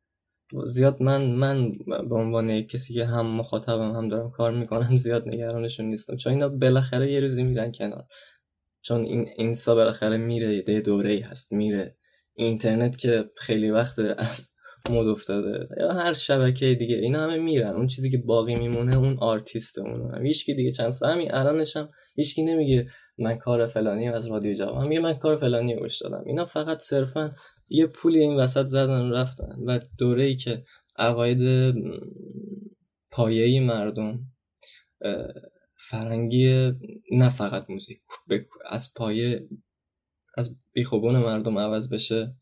زیاد من من به عنوان کسی که هم مخاطبم هم دارم کار می‌کنم زیاد نگرانشون نیستم. چون اینا بالاخره یه روزی میرن کنار. چون این اینستا بالاخره میره یه دوره ای هست میره. اینترنت که خیلی وقت از مد افتاده. یا هر شبکه دیگه اینا همه میرن. اون چیزی که باقی میمونه اون آرتیست اون هیچ کی دیگه چند سال همین الانش هم هیچ نمیگه من کار فلانی از رادیو جوان. هم میگه من کار فلانی گوش دادم. اینا فقط صرفا یه پولی این وسط زدن رفتن. و دوره ای که عقاید پایه‌ای مردم فرنگی نه فقط موزیک از پایه از بیخوبون مردم عوض بشه.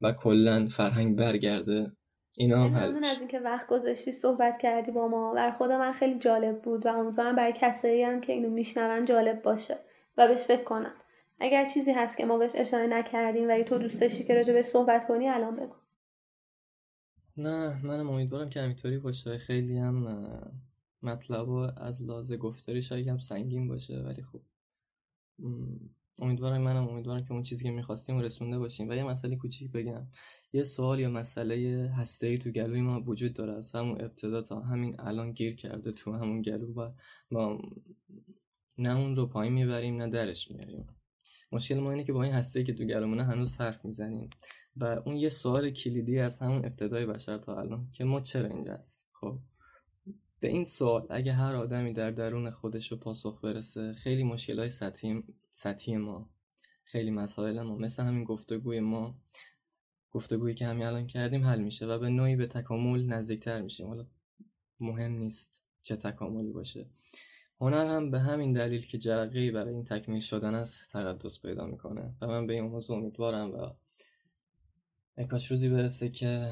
و کلا فرهنگ برگرده. اینا هم حل از اینکه وقت گذاشتی صحبت کردی با ما. بر خود من خیلی جالب بود و امیدوارم برای کسایی هم که اینو میشنون جالب باشه و بهش فکر کنن. اگر چیزی هست که ما بهش اشاره نکردیم و تو دوست داشتی که راجع به صحبت کنی الان بگو. نه منم امیدوارم که همینطوری باشه. خیلی هم مطلب از لازه گفتاری شاید هم سنگین باشه ولی خب امیدوارم منم امیدوارم که اون چیزی که می‌خواستیم رسونده باشیم. و یه مسئله کوچیک بگم. یه سوال یا مسئله هسته تو گلوی ما وجود داره. از همون ابتدا تا همین الان گیر کرده تو همون گلو و ما نه اون رو پایین می‌بریم نه درش میاریم مشکل ما اینه که با این هسته که تو گلومونه هنوز حرف می‌زنیم. و اون یه سوال کلیدی از همون ابتدای بشر تا الان که ما چرا اینجا هست خب به این سوال اگه هر آدمی در درون خودش رو پاسخ برسه خیلی مشکل های سطحی, سطحی ما خیلی مسائل ما. مثل همین گفتگوی ما گفتگویی که همین الان کردیم حل میشه و به نوعی به تکامل نزدیکتر میشیم. حالا مهم نیست چه تکاملی باشه. هنر هم به همین دلیل که جرقه برای این تکمیل شدن است تقدس پیدا می‌کنه. و من به این موضوع امیدوارم و اکاش روزی برسه که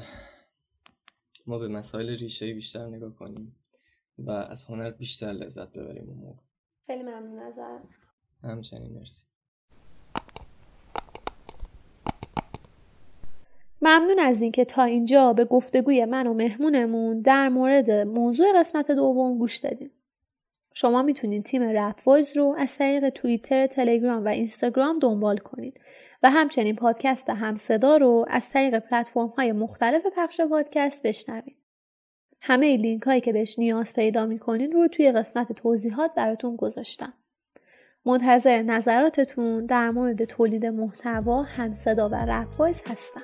ما به مسائل ریشه بیشتر نگاه کنیم و از هنر بیشتر لذت ببریم اون موقع. خیلی ممنون نظر همچنین مرسی ممنون از اینکه تا اینجا به گفتگوی من و مهمونمون در مورد موضوع قسمت دوم گوش دادیم. شما می‌تونید تیم رپ رو از طریق توییتر، تلگرام و اینستاگرام دنبال کنید و همچنین پادکست همصدا رو از طریق پلتفرم های مختلف پخش پادکست بشنوید. همه لینک هایی که بهش نیاز پیدا می‌کنین رو توی قسمت توضیحات براتون گذاشتم. منتظر نظراتتون در مورد تولید محتوا، همصدا و رپ هستم.